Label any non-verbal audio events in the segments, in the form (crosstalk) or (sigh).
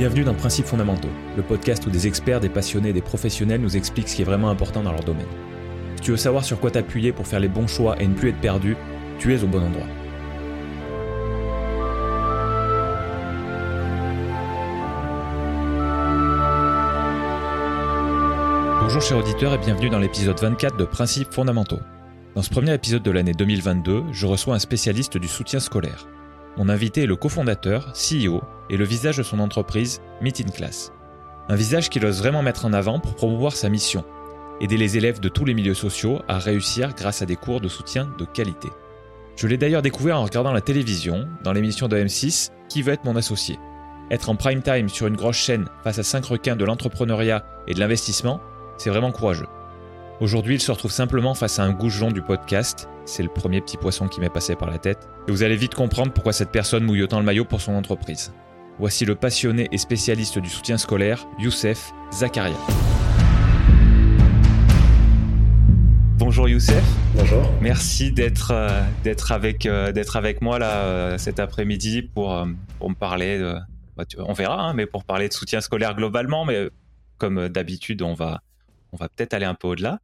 Bienvenue dans Principes fondamentaux, le podcast où des experts, des passionnés des professionnels nous expliquent ce qui est vraiment important dans leur domaine. Si tu veux savoir sur quoi t'appuyer pour faire les bons choix et ne plus être perdu, tu es au bon endroit. Bonjour chers auditeurs et bienvenue dans l'épisode 24 de Principes fondamentaux. Dans ce premier épisode de l'année 2022, je reçois un spécialiste du soutien scolaire. Mon invité est le cofondateur, CEO et le visage de son entreprise, Meet in Class. Un visage qu'il ose vraiment mettre en avant pour promouvoir sa mission, aider les élèves de tous les milieux sociaux à réussir grâce à des cours de soutien de qualité. Je l'ai d'ailleurs découvert en regardant la télévision, dans l'émission de M6, Qui veut être mon associé? Être en prime time sur une grosse chaîne face à cinq requins de l'entrepreneuriat et de l'investissement, c'est vraiment courageux. Aujourd'hui, il se retrouve simplement face à un goujon du podcast. C'est le premier petit poisson qui m'est passé par la tête. Et vous allez vite comprendre pourquoi cette personne mouille autant le maillot pour son entreprise. Voici le passionné et spécialiste du soutien scolaire, Youssef Zakaria. Bonjour Youssef. Bonjour. Merci d'être euh, d'être avec euh, d'être avec moi là euh, cet après-midi pour pour me parler de bah, on verra hein, mais pour parler de soutien scolaire globalement mais comme d'habitude on va on va peut-être aller un peu au-delà.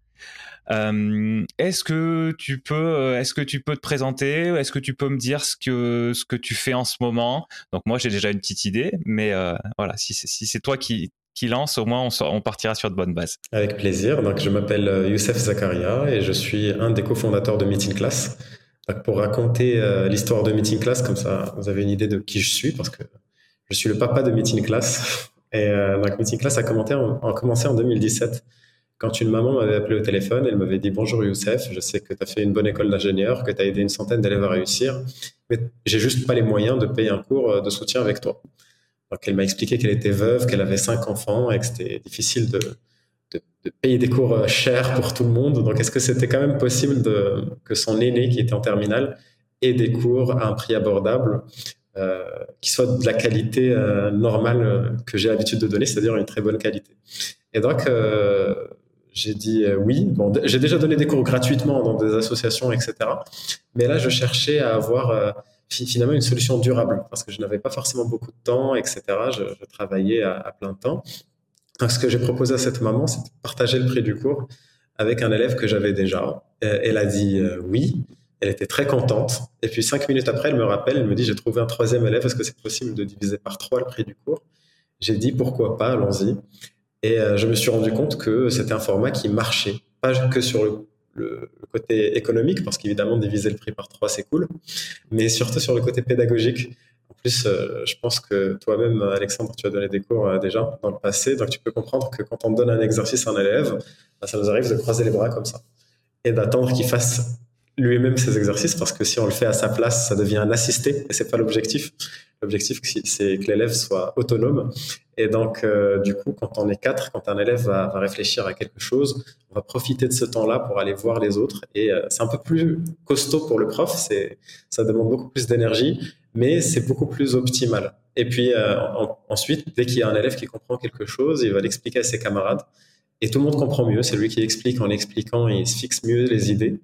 Euh, est-ce que tu peux, euh, est-ce que tu peux te présenter Est-ce que tu peux me dire ce que ce que tu fais en ce moment? Donc moi j'ai déjà une petite idée, mais euh, voilà, si, c'est toi qui qui lance, au moins on, on, partira sur de bonnes bases. Avec plaisir. Donc je m'appelle Youssef Zakaria et je suis un des cofondateurs de Meeting Class. Donc, pour raconter l'histoire de Meeting Class, comme ça vous avez une idée de qui je suis, parce que je suis le papa de Meeting Class. Et donc Meeting Class a commencé en 2017 quand une maman m'avait appelé au téléphone, elle m'avait dit Bonjour Youssef, je sais que tu as fait une bonne école d'ingénieur, que tu as aidé une centaine d'élèves à réussir, mais j'ai juste pas les moyens de payer un cours euh, de soutien avec toi. Donc elle m'a expliqué qu'elle était veuve, qu'elle avait cinq enfants et que c'était difficile de, payer des cours euh, chers pour tout le monde. Donc est-ce que c'était quand même possible que son aîné qui était en terminale ait des cours à un prix abordable euh, qui soit de la qualité normale que j'ai l'habitude de donner, c'est-à-dire une très bonne qualité? Et donc, j'ai dit euh, oui. J'ai déjà donné des cours gratuitement dans des associations, etc. Mais là, je cherchais à avoir euh, finalement une solution durable parce que je n'avais pas forcément beaucoup de temps, etc. Je, travaillais à, plein temps. Ce que j'ai proposé à cette maman, c'est de partager le prix du cours avec un élève que j'avais déjà. Elle a dit euh, oui. Elle était très contente. Et puis, cinq minutes après, elle me rappelle, elle me dit, j'ai trouvé un troisième élève. Est-ce que c'est possible de diviser par trois le prix du cours? J'ai dit, pourquoi pas, allons-y. Et euh, je me suis rendu compte que c'était un format qui marchait, pas que sur le, côté économique, parce qu'évidemment, diviser le prix par trois, c'est cool, mais surtout sur le côté pédagogique. En plus, euh, je pense que toi-même, Alexandre, tu as donné des cours euh, déjà dans le passé, donc tu peux comprendre que quand on donne un exercice à un élève, bah, ça nous arrive de croiser les bras comme ça et d'attendre qu'il fasse lui-même ses exercices parce que si on le fait à sa place, ça devient un assisté et c'est pas l'objectif. L'objectif, c'est que l'élève soit autonome. Et donc, euh, du coup, quand on est quatre, quand un élève va, réfléchir à quelque chose, on va profiter de ce temps-là pour aller voir les autres. Et euh, c'est un peu plus costaud pour le prof. C'est, ça demande beaucoup plus d'énergie, mais c'est beaucoup plus optimal. Et puis euh, ensuite, dès qu'il y a un élève qui comprend quelque chose, il va l'expliquer à ses camarades. Et tout le monde comprend mieux. C'est lui qui explique en expliquant, il se fixe mieux les idées.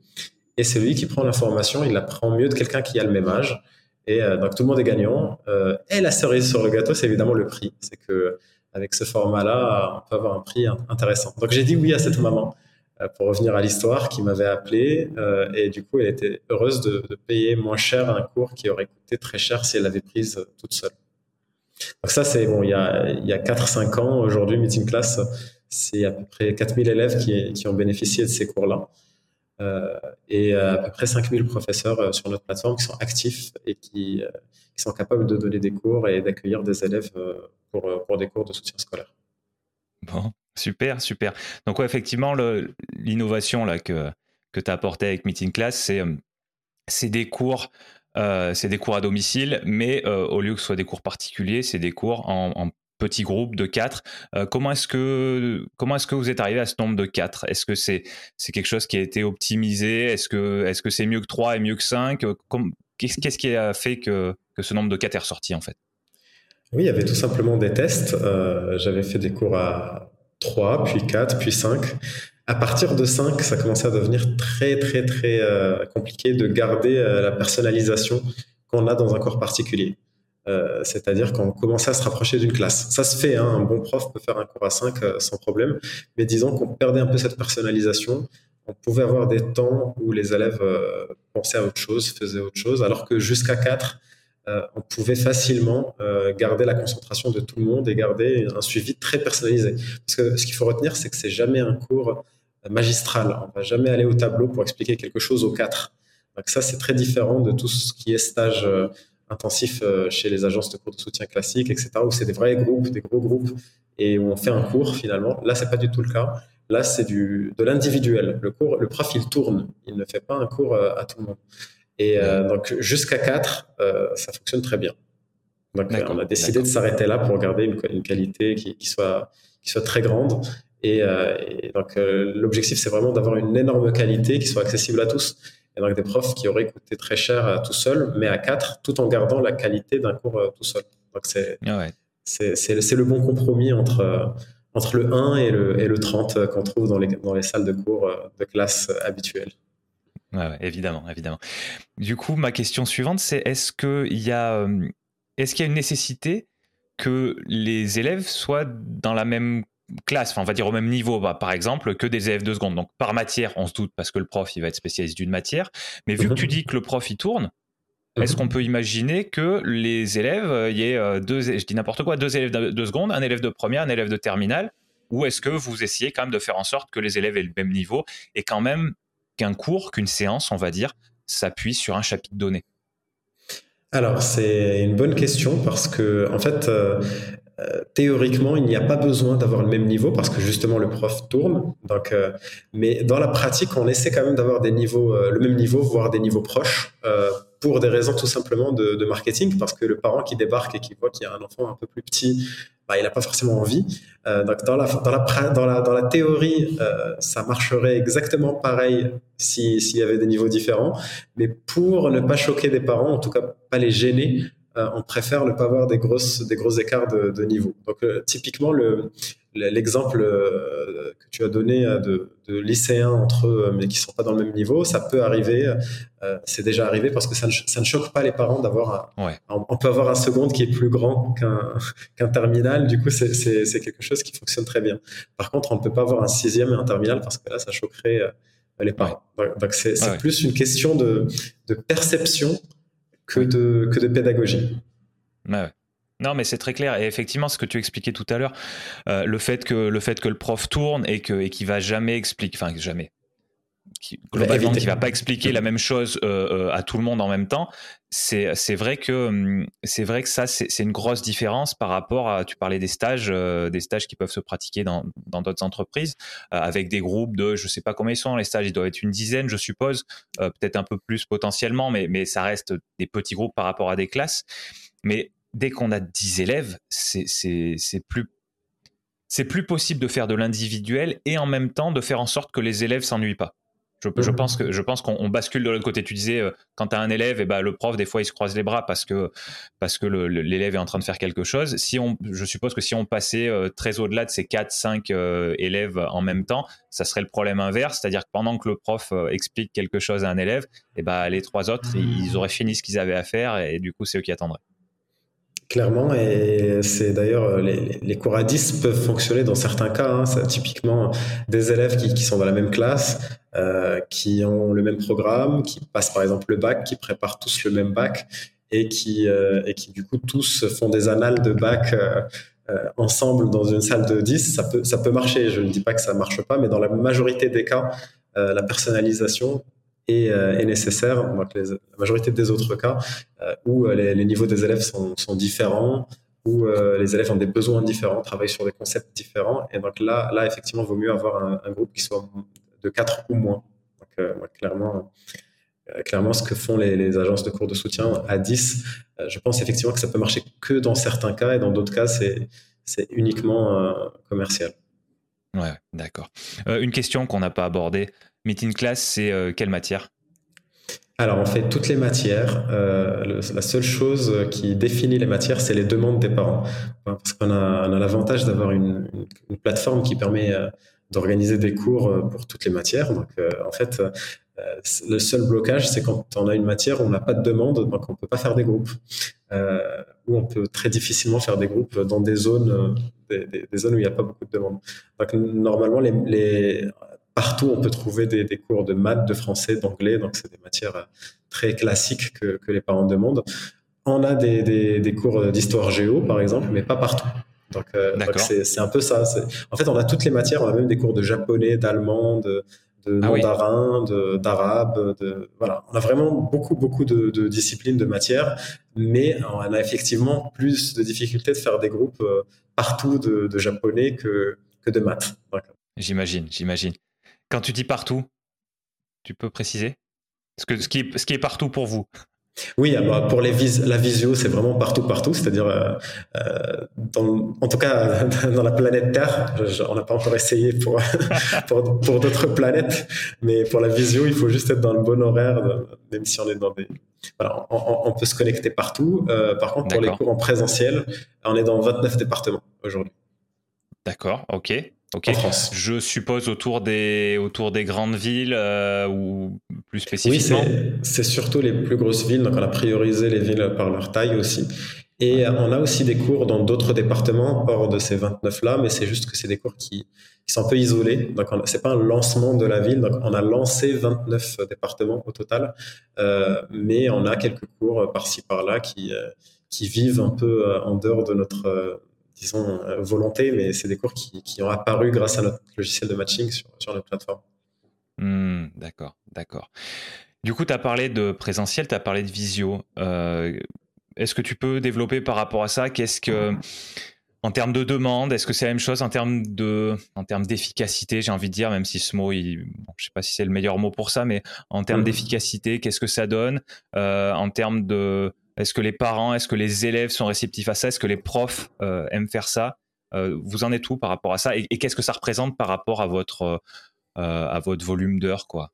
Et c'est lui qui prend l'information, il la prend mieux de quelqu'un qui a le même âge. Et euh, donc tout le monde est gagnant. Euh, et la cerise sur le gâteau, c'est évidemment le prix. C'est que avec ce format-là, on peut avoir un prix intéressant. Donc j'ai dit oui à cette maman euh, pour revenir à l'histoire qui m'avait appelé et du coup elle était heureuse de, payer moins cher un cours qui aurait coûté très cher si elle l'avait prise toute seule. Donc ça c'est bon, il y a, il y a 4-5 ans aujourd'hui, Meeting Class, c'est à peu près 4000 élèves qui ont bénéficié de ces cours-là. Euh, et euh, à peu près 5000 professeurs euh, sur notre plateforme qui sont actifs et qui, sont capables de donner des cours et d'accueillir des élèves pour, des cours de soutien scolaire. Bon, super, super. Donc, effectivement, l'innovation que, que tu as apportée avec Meeting Class, c'est, c'est des cours. c'est des cours à domicile, mais au lieu que ce soit des cours particuliers, c'est des cours en, en petit groupe de quatre. Euh, comment est-ce que comment est-ce que vous êtes arrivé à ce nombre de quatre? Est-ce que c'est c'est quelque chose qui a été optimisé? Est-ce que est-ce que c'est mieux que trois et mieux que cinq? Qu'est-ce qui a fait que, que ce nombre de quatre est ressorti en fait? Oui, il y avait tout simplement des tests. Euh, j'avais fait des cours à 3, puis 4, puis 5. À partir de 5, ça commençait à devenir très, très, très euh, compliqué de garder la personnalisation qu'on a dans un cours particulier. C'est-à-dire quand on commençait à se rapprocher d'une classe. Ça se fait, hein, un bon prof peut faire un cours à 5 sans problème, mais disons qu'on perdait un peu cette personnalisation. On pouvait avoir des temps où les élèves pensaient à autre chose, faisaient autre chose, alors que jusqu'à 4, euh, on pouvait facilement euh, garder la concentration de tout le monde et garder un suivi très personnalisé. Parce que ce qu'il faut retenir, c'est que c'est jamais un cours magistral. On va jamais aller au tableau pour expliquer quelque chose aux quatre. Donc ça, c'est très différent de tout ce qui est stage euh, intensif chez les agences de cours de soutien classique, etc., où c'est des vrais groupes, des gros groupes, et où on fait un cours finalement. Là, c'est pas du tout le cas. Là, c'est du de l'individuel. Le cours, le prof, il tourne. Il ne fait pas un cours à tout le monde. Et euh, donc jusqu'à 4, euh, ça fonctionne très bien. Donc on a décidé de s'arrêter là pour garder une, qualité qui, soit, qui soit très grande. Et, euh, donc l'objectif, c'est vraiment d'avoir une énorme qualité qui soit accessible à tous. Et donc des profs qui auraient coûté très cher tout seul, mais à 4, tout en gardant la qualité d'un cours tout seul. Donc c'est ah c'est le bon compromis entre, entre le 1 et le, et le 30 qu'on trouve dans les, dans les salles de cours de classe habituelles. Ouais, évidemment, évidemment. Du coup, ma question suivante, c'est est-ce qu'il y a, euh, est-ce qu'il y a une nécessité que les élèves soient dans la même classe, enfin, on va dire au même niveau, bah, par exemple, que des élèves de seconde. Donc, par matière, on se doute parce que le prof, il va être spécialiste d'une matière. Mais vu que tu mhm. dis que le prof, il tourne, est-ce mhm. qu'on peut imaginer que les élèves, euh, il y ait euh, deux, je dis n'importe quoi, deux élèves de seconde, un élève de première, un élève de terminale, ou est-ce que vous essayez quand même de faire en sorte que les élèves aient le même niveau et quand même qu'un cours, qu'une séance, on va dire, s'appuie sur un chapitre donné? Alors, c'est une bonne question parce que, en fait, euh, euh, théoriquement, il n'y a pas besoin d'avoir le même niveau parce que justement le prof tourne. Donc, euh, mais dans la pratique, on essaie quand même d'avoir des niveaux, le même niveau, voire des niveaux proches, pour des raisons tout simplement de, marketing, parce que le parent qui débarque et qui voit qu'il y a un enfant un peu plus petit bah, il n'a pas forcément envie. Euh, donc dans la, dans, la, dans, la, dans la théorie, euh, ça marcherait exactement pareil s'il y avait des niveaux différents. Mais pour ne pas choquer des parents, en tout cas pas les gêner, euh, on préfère ne pas avoir des, grosses, des gros écarts de, de niveau. Donc typiquement, le, l'exemple euh, que tu as donné euh, de, lycéens entre eux, mais qui sont pas dans le même niveau, ça peut arriver. Euh, c'est déjà arrivé parce que ça ne, ça ne choque pas les parents d'avoir. Un, on peut avoir un seconde qui est plus grand qu'un (laughs) qu'un terminal. Du coup, c'est quelque chose qui fonctionne très bien. Par contre, on ne peut pas avoir un sixième et un terminal parce que là, ça choquerait les parents. Donc, c'est plus une question de, de perception que de, que de pédagogie. Ouais. Non, mais c'est très clair. Et effectivement, ce que tu expliquais tout à l'heure, euh, le fait que le fait que le prof tourne et que et qui va jamais expliquer, enfin jamais, qui, globalement, qui va pas expliquer la même chose euh, euh, à tout le monde en même temps, c'est c'est vrai que hum, c'est vrai que ça c'est une grosse différence par rapport à tu parlais des stages des stages qui peuvent se pratiquer dans dans d'autres entreprises avec des groupes de je sais pas combien ils sont les stages ils doivent être une dizaine je suppose peut-être un peu plus potentiellement mais mais ça reste des petits groupes par rapport à des classes mais dès qu'on a 10 élèves, c'est plus c'est plus possible de faire de l'individuel et en même temps de faire en sorte que les élèves s'ennuient pas. Je, mhm. pense que je pense qu'on bascule de l'autre côté. Tu disais euh, quand tu as un élève, et eh ben, le prof des fois il se croise les bras parce que parce que l'élève est en train de faire quelque chose. Si on, je suppose que si on passait euh, très au-delà de ces 4 5 euh, élèves en même temps, ça serait le problème inverse, c'est-à-dire que pendant que le prof explique quelque chose à un élève, et eh ben les trois autres ils auraient fini ce qu'ils avaient à faire et du coup c'est eux qui attendraient. Clairement, et c'est d'ailleurs euh, les, les, cours à 10 peuvent fonctionner dans certains cas. Hein. Typiquement des élèves qui, sont dans la même classe, euh, qui ont le même programme, qui passent par exemple le bac, qui préparent tous le même bac et qui, euh, et qui du coup tous font des annales de bac ensemble dans une salle de 10. Ça peut, ça peut marcher. Je ne dis pas que ça marche pas, mais dans la majorité des cas, la personnalisation euh, est, nécessaire. Donc la majorité des autres cas euh, où euh, les, niveaux des élèves sont, différents, où les élèves ont des besoins différents, travaillent sur des concepts différents. Et donc là, là effectivement, il vaut mieux avoir un, groupe qui soit de 4 ou moins. Donc, clairement, clairement, ce que font les, agences de cours de soutien à 10, je pense effectivement que ça peut marcher que dans certains cas et dans d'autres cas, c'est uniquement commercial. Ouais, d'accord. une question qu'on n'a pas abordée, Meeting class, c'est euh, quelle matière? Alors, on fait toutes les matières. Euh, la seule chose qui définit les matières, c'est les demandes des parents. Parce qu'on a, l'avantage d'avoir une, plateforme qui permet euh, d'organiser des cours pour toutes les matières. Donc, en fait, le seul blocage, c'est quand on a une matière, on n'a pas de demande, donc on ne peut pas faire des groupes. où on peut très difficilement faire des groupes dans des zones, des, zones où il n'y a pas beaucoup de demandes. Donc, normalement, les, partout, on peut trouver des, cours de maths, de français, d'anglais. Donc, c'est des matières très classiques que, que, les parents demandent. On a des, cours d'histoire géo, par exemple, mais pas partout. Donc, euh, c'est un peu ça. En fait, on a toutes les matières. On a même des cours de japonais, d'allemand, de, de ah mandarin, d'arabe. De, voilà, on a vraiment beaucoup, beaucoup de, de, disciplines, de matières, mais on a effectivement plus de difficultés de faire des groupes euh, partout de, japonais que, de maths. J'imagine, j'imagine. Quand tu dis partout, tu peux préciser? Ce, que, ce qui est partout pour vous oui, ah bah, pour les la visio, c'est vraiment partout, partout. C'est-à-dire, euh, euh en tout cas, (laughs) dans la planète Terre, on n'a pas encore essayé pour, (laughs) pour, pour d'autres planètes, mais pour la visio, il faut juste être dans le bon horaire, même si on est dans des... Voilà, on, on peut se connecter partout. Euh, par contre, pour les cours en présentiel, on est dans 29 départements aujourd'hui. D'accord, ok. Ok. Je suppose autour des, autour des grandes villes euh, ou plus spécifiquement. Oui, c'est surtout les plus grosses villes. Donc, on a priorisé les villes par leur taille aussi. Et on a aussi des cours dans d'autres départements hors de ces 29-là, mais c'est juste que c'est des cours qui, qui, sont un peu isolés. Donc, c'est pas un lancement de la ville. Donc, on a lancé 29 départements au total, euh, mais on a quelques cours par-ci par-là qui, euh, qui vivent un peu euh, en dehors de notre disons, euh, volonté, mais c'est des cours qui, qui, ont apparu grâce à notre logiciel de matching sur, sur notre plateforme. Hmm, d'accord, d'accord. Du coup, tu as parlé de présentiel, tu as parlé de visio. Euh, est-ce que tu peux développer par rapport à ça? Qu'est-ce que, en termes de demande, est-ce que c'est la même chose en termes de, en termes d'efficacité, j'ai envie de dire, même si ce mot, il, je sais pas si c'est le meilleur mot pour ça, mais en termes mmh. d'efficacité, qu'est-ce que ça donne? Euh, En termes de, est-ce que les parents, est-ce que les élèves sont réceptifs à ça? Est-ce que les profs euh, aiment faire ça? Euh, Vous en êtes où par rapport à ça? Et, qu'est-ce que ça représente par rapport à votre, euh, à votre volume d'heures quoi?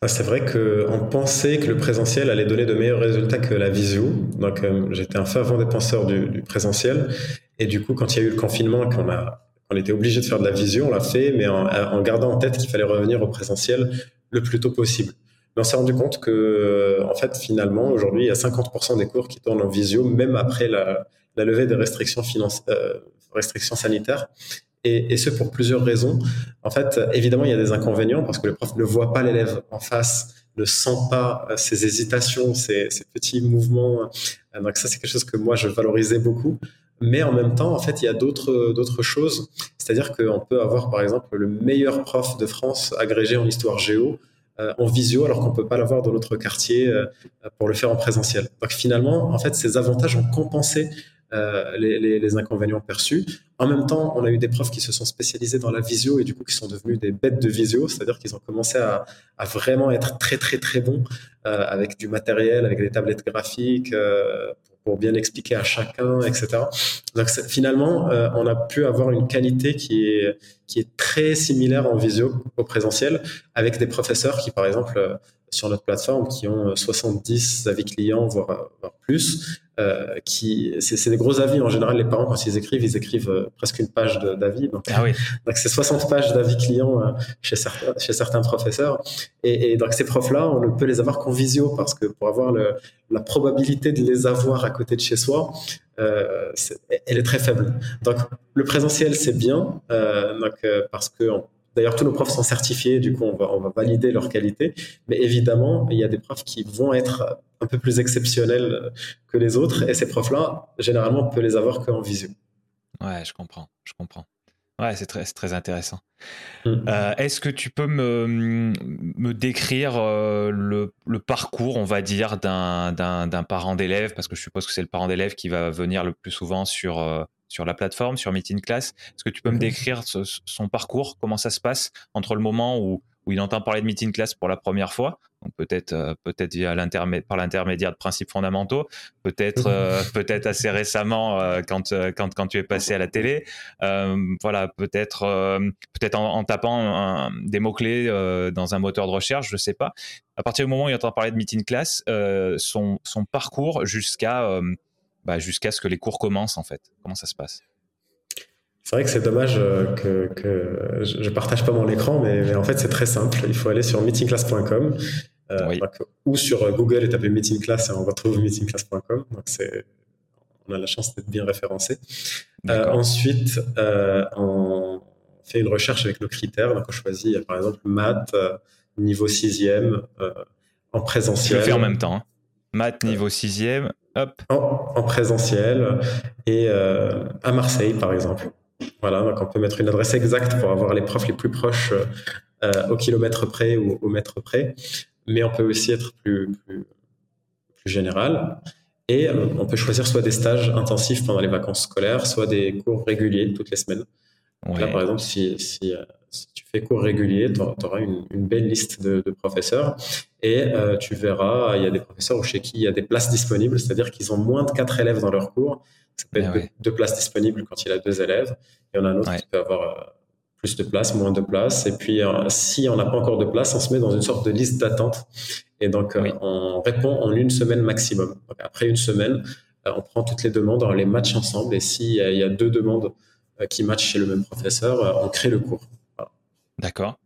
Ah, c'est vrai qu'on pensait que le présentiel allait donner de meilleurs résultats que la visio. Donc, j'étais un fervent dépenseur du, présentiel. Et du coup, quand il y a eu le confinement qu'on a, on était obligé de faire de la visio, on l'a fait, mais en gardant en tête qu'il fallait revenir au présentiel le plus tôt possible on s'est rendu compte que, en fait, finalement, aujourd'hui, il y a 50% des cours qui tournent en visio, même après la, levée des restrictions, euh, sanitaires. Et, ce pour plusieurs raisons. En fait, évidemment, il y a des inconvénients parce que le prof ne voit pas l'élève en face, ne sent pas euh, ses hésitations, ses, petits mouvements. Euh, donc ça, c'est quelque chose que moi, je valorisais beaucoup. Mais en même temps, en fait, il y a d'autres d'autres choses. C'est-à-dire qu'on peut avoir, par exemple, le meilleur prof de France agrégé en histoire géo euh, en visio alors qu'on peut pas l'avoir dans notre quartier euh, pour le faire en présentiel. Donc finalement, en fait, ces avantages ont compensé euh, les, inconvénients perçus. En même temps, on a eu des profs qui se sont spécialisés dans la visio et du coup qui sont devenus des bêtes de visio, c'est-à-dire qu'ils ont commencé à, vraiment être très très très bons euh, avec du matériel, avec des tablettes graphiques euh, pour bien expliquer à chacun, etc. Donc finalement, euh, on a pu avoir une qualité qui est, qui est très similaire en visio au présentiel, avec des professeurs qui, par exemple, euh, sur notre plateforme, qui ont 70 avis clients, voire, voire plus, euh, qui c'est des gros avis. En général les parents quand ils écrivent ils écrivent euh, presque une page d'avis. Donc ah oui. c'est 60 pages d'avis clients euh, chez certains chez certains professeurs. Et, et donc ces profs là on ne peut les avoir qu'en visio parce que pour avoir le, la probabilité de les avoir à côté de chez soi euh, elle est très faible. Donc le présentiel c'est bien donc parce que D'ailleurs, tous nos profs sont certifiés, du coup, on va, on va valider leur qualité. Mais évidemment, il y a des profs qui vont être un peu plus exceptionnels que les autres. Et ces profs-là, généralement, on peut les avoir qu'en visio. Ouais, je comprends, je comprends. Ouais, c'est très, très intéressant. Mm. Euh, est-ce que tu peux me, me décrire euh, le, le, parcours, on va dire, d'un parent d'élève? Parce que je suppose que c'est le parent d'élève qui va venir le plus souvent sur, euh, sur la plateforme, sur Meeting Class. Est-ce que tu peux me mhm. décrire son parcours, comment ça se passe entre le moment où, où il entend parler de Meeting Class pour la première fois, donc peut-être euh, peut-être via par l'intermédiaire de principes fondamentaux, peut-être mhm. euh, peut-être assez récemment euh, quand, quand quand tu es passé à la télé, voilà peut-être peut-être en, tapant des mots clés dans un moteur de recherche, je sais pas. À partir du moment où il entend parler de Meeting Class, son son parcours jusqu'à bah, jusqu'à ce que les cours commencent en fait Comment ça se passe? C'est vrai que c'est dommage euh, que, je ne partage pas mon écran, mais, en fait c'est très simple. Il faut aller sur meetingclass.com ou sur Google et taper Meeting Class et on retrouve meetingclass.com. Donc c'est on a la chance d'être bien référencé. ensuite, on fait une recherche avec nos critères. Donc on choisit par exemple maths, niveau sixième, en présentiel. Je le fais en même temps. Hein. Maths niveau sixième, hop. En, présentiel et à Marseille par exemple. Voilà, donc on peut mettre une adresse exacte pour avoir les profs les plus proches euh, au kilomètre près ou au mètre près, mais on peut aussi être plus, plus, général. Et euh, on peut choisir soit des stages intensifs pendant les vacances scolaires, soit des cours réguliers toutes les semaines. Là, par exemple, si, si, euh, tu fais cours réguliers, tu auras une, belle liste de, professeurs et tu verras, il y a des professeurs chez qui il y a des places disponibles, c'est-à-dire qu'ils ont moins de quatre élèves dans leur cours ça peut être ah deux, places disponibles quand il a deux élèves. Il y en a un autre qui peut avoir euh, plus de place, moins de place. Et puis, euh, si on n'a pas encore de place, on se met dans une sorte de liste d'attente. Et donc, euh, on répond en une semaine maximum. après une semaine, on prend toutes les demandes, on les match ensemble. Et s'il y a deux demandes qui matchent chez le même professeur, on crée le cours. D'accord.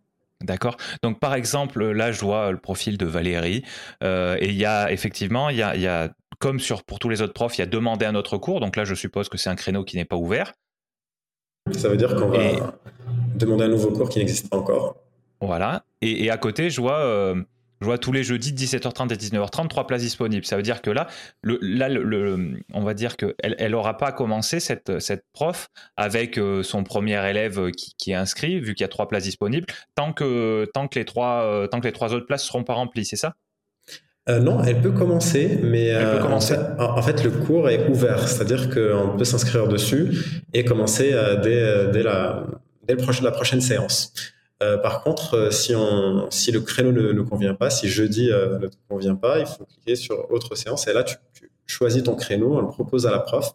D'accord. Donc, par exemple, là, je vois le profil de Valérie. et il y a effectivement, il y a, il y a comme sur, pour tous les autres profs, il y a demandé un autre cours. Donc là, je suppose que c'est un créneau qui n'est pas ouvert. Ça veut dire qu'on va demander un nouveau cours qui n'existe pas encore. Voilà. Et, à côté, je vois, euh, je vois tous les jeudis 17h30 et 19h30 trois places disponibles. Ça veut dire que là, le, là le, on va dire qu'elle elle n'aura pas commencé cette, cette prof avec euh, son premier élève qui, est inscrit, vu qu'il y a trois places disponibles, tant que, tant que, les, trois, euh, tant que les trois autres places ne seront pas remplies, c'est ça? Euh, non, elle peut commencer, mais euh, En, fait, le cours est ouvert, c'est-à-dire qu'on peut s'inscrire dessus et commencer euh, dès, dès, la, dès la prochaine séance. Par contre, si, on, si le créneau ne nous convient pas, si jeudi ne te convient pas, il faut cliquer sur autre séance et là, tu, choisis ton créneau, on le propose à la prof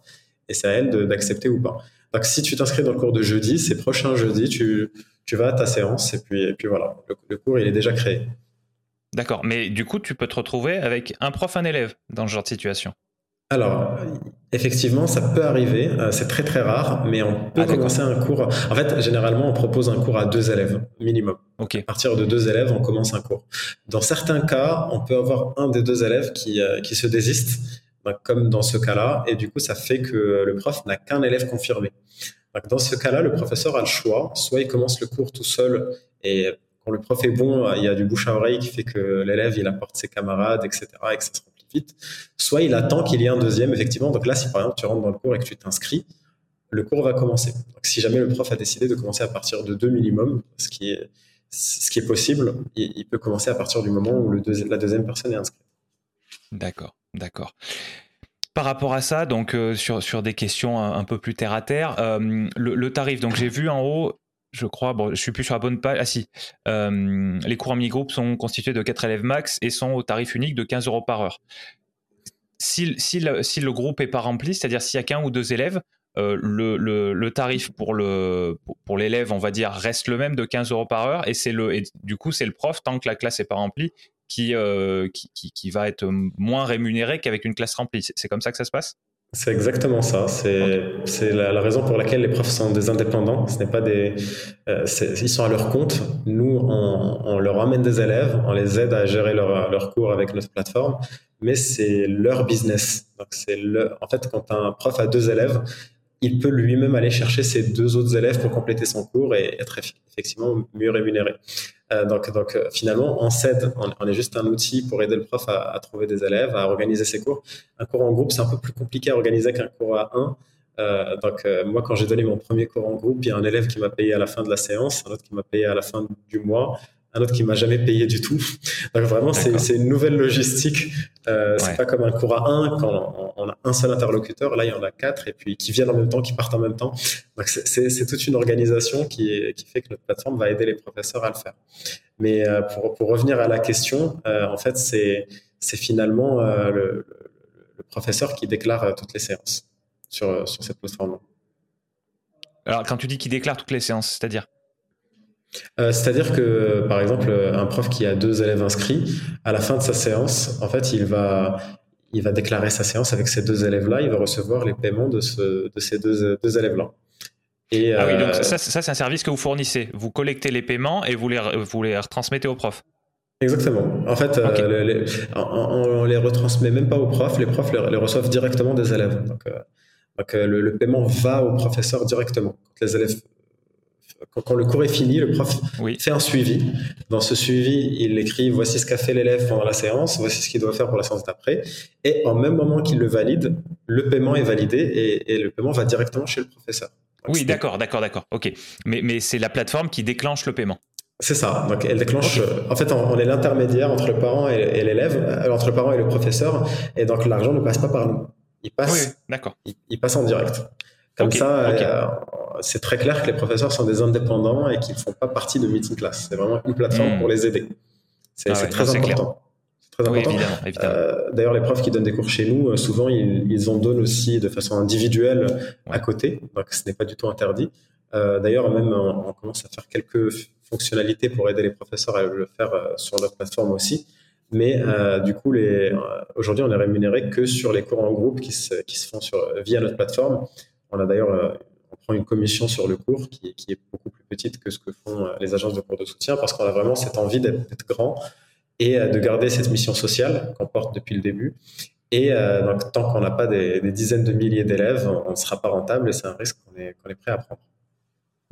et c'est à elle d'accepter ou pas. Donc, si tu t'inscris dans le cours de jeudi, c'est prochain jeudi, tu, vas à ta séance et puis, et puis voilà, le cours, il est déjà créé. D'accord, mais du coup, tu peux te retrouver avec un prof, un élève dans ce genre de situation. Alors, effectivement, ça peut arriver. Euh, c'est très très rare, mais on peut ah, commencer un cours. En fait, généralement, on propose un cours à deux élèves minimum. Ok. À partir de deux élèves, on commence un cours. Dans certains cas, on peut avoir un des deux élèves qui, euh, qui se désiste, bah, comme dans ce cas-là, et du coup, ça fait que le prof n'a qu'un élève confirmé. Dans ce cas-là, le professeur a le choix. Soit il commence le cours tout seul et quand le prof est bon, il y a du bouche à oreille qui fait que l'élève, il apporte ses camarades, etc., et que ça se Soit il attend qu'il y ait un deuxième, effectivement. Donc là, si par exemple tu rentres dans le cours et que tu t'inscris, le cours va commencer. Si jamais le prof a décidé de commencer à partir de deux minimum, ce qui est, ce qui est possible, il, peut commencer à partir du moment où la deuxième personne est inscrite. D'accord, d'accord. Par rapport à ça, donc euh, sur, des questions un, peu plus terre à terre, euh, le, tarif, donc j'ai vu en haut je crois, bon, je suis plus sur la bonne page. Ah si, euh, les cours en mini-groupe sont constitués de 4 élèves max et sont au tarif unique de 15 euros par heure. Si, le, groupe n'est pas rempli, c'est-à-dire s'il y a qu'un ou deux élèves, euh, le, tarif pour, l'élève, on va dire, reste le même de 15 euros par heure et c'est le et du coup c'est le prof tant que la classe n'est pas remplie qui, euh, qui, qui, qui, va être moins rémunéré qu'avec une classe remplie. C'est comme ça que ça se passe? C'est exactement ça. C'est la, raison pour laquelle les profs sont des indépendants. Ce n'est pas des, euh, ils sont à leur compte. Nous, on, leur amène des élèves, on les aide à gérer leurs leur cours avec notre plateforme, mais c'est leur business. Donc c'est le, en fait, quand un prof a deux élèves, il peut lui-même aller chercher ses deux autres élèves pour compléter son cours et être effectivement mieux rémunéré. Euh, donc, euh, finalement, on s'aide, on, est juste un outil pour aider le prof à, trouver des élèves, à organiser ses cours. Un cours en groupe, c'est un peu plus compliqué à organiser qu'un cours à un. Euh, donc moi, quand j'ai donné mon premier cours en groupe, il y a un élève qui m'a payé à la fin de la séance, un autre qui m'a payé à la fin du mois, un autre qui m'a jamais payé du tout. Donc vraiment, c'est une nouvelle logistique. Euh, c'est pas comme un cours à un quand on, a un seul interlocuteur. Là, il y en a quatre et puis qui viennent en même temps, qui partent en même temps. Donc c'est toute une organisation qui, qui fait que notre plateforme va aider les professeurs à le faire. Mais euh, pour, pour, revenir à la question, euh, en fait, c'est finalement euh, le, le, professeur qui déclare toutes les séances sur, sur cette plateforme. Alors, quand tu dis qu'il déclare toutes les séances, c'est-à-dire euh, c'est-à-dire que, par exemple, un prof qui a deux élèves inscrits, à la fin de sa séance, en fait, il va, il va déclarer sa séance avec ces deux élèves-là, il va recevoir les paiements de, ce, de ces deux, deux élèves-là. Et, ah oui, donc euh, ça, ça c'est un service que vous fournissez. Vous collectez les paiements et vous les, vous les retransmettez au prof. Exactement. En fait, euh, on, les retransmet même pas aux profs, les profs les, reçoivent directement des élèves. Donc, euh, le, paiement va au professeur directement. Quand les élèves quand, le cours est fini, le prof fait un suivi. Dans ce suivi, il écrit voici ce qu'a fait l'élève pendant la séance, voici ce qu'il doit faire pour la séance d'après. Et en même moment qu'il le valide, le paiement est validé et, le paiement va directement chez le professeur. oui, d'accord, d'accord, d'accord. Ok. Mais, mais c'est la plateforme qui déclenche le paiement. C'est ça. Donc, elle déclenche. En fait, on, est l'intermédiaire entre le parent et, l'élève, euh, entre le parent et le professeur. Et donc, l'argent ne passe pas par nous. Il passe. d'accord. Il, passe en direct. Comme ça, euh, c'est très clair que les professeurs sont des indépendants et qu'ils ne font pas partie de Meeting Class. C'est vraiment une plateforme hmm. pour les aider. C'est ah très, important. très important. Euh, D'ailleurs, les profs qui donnent des cours chez nous, euh, souvent, ils, en donnent aussi de façon individuelle à côté. Donc, ce n'est pas du tout interdit. D'ailleurs, même, on, commence à faire quelques fonctionnalités pour aider les professeurs à le faire sur notre plateforme aussi. Mais du coup, aujourd'hui, on est rémunéré que sur les cours en groupe qui se, qui se font sur, via notre plateforme. On a d'ailleurs on prend une commission sur le cours qui, est beaucoup plus petite que ce que font euh, les agences de cours de soutien parce qu'on a vraiment cette envie d'être grand et euh, de garder cette mission sociale qu'on porte depuis le début. Et euh, donc, tant qu'on n'a pas des, dizaines de milliers d'élèves, on ne sera pas rentable et c'est un risque qu'on est, est, prêt à prendre.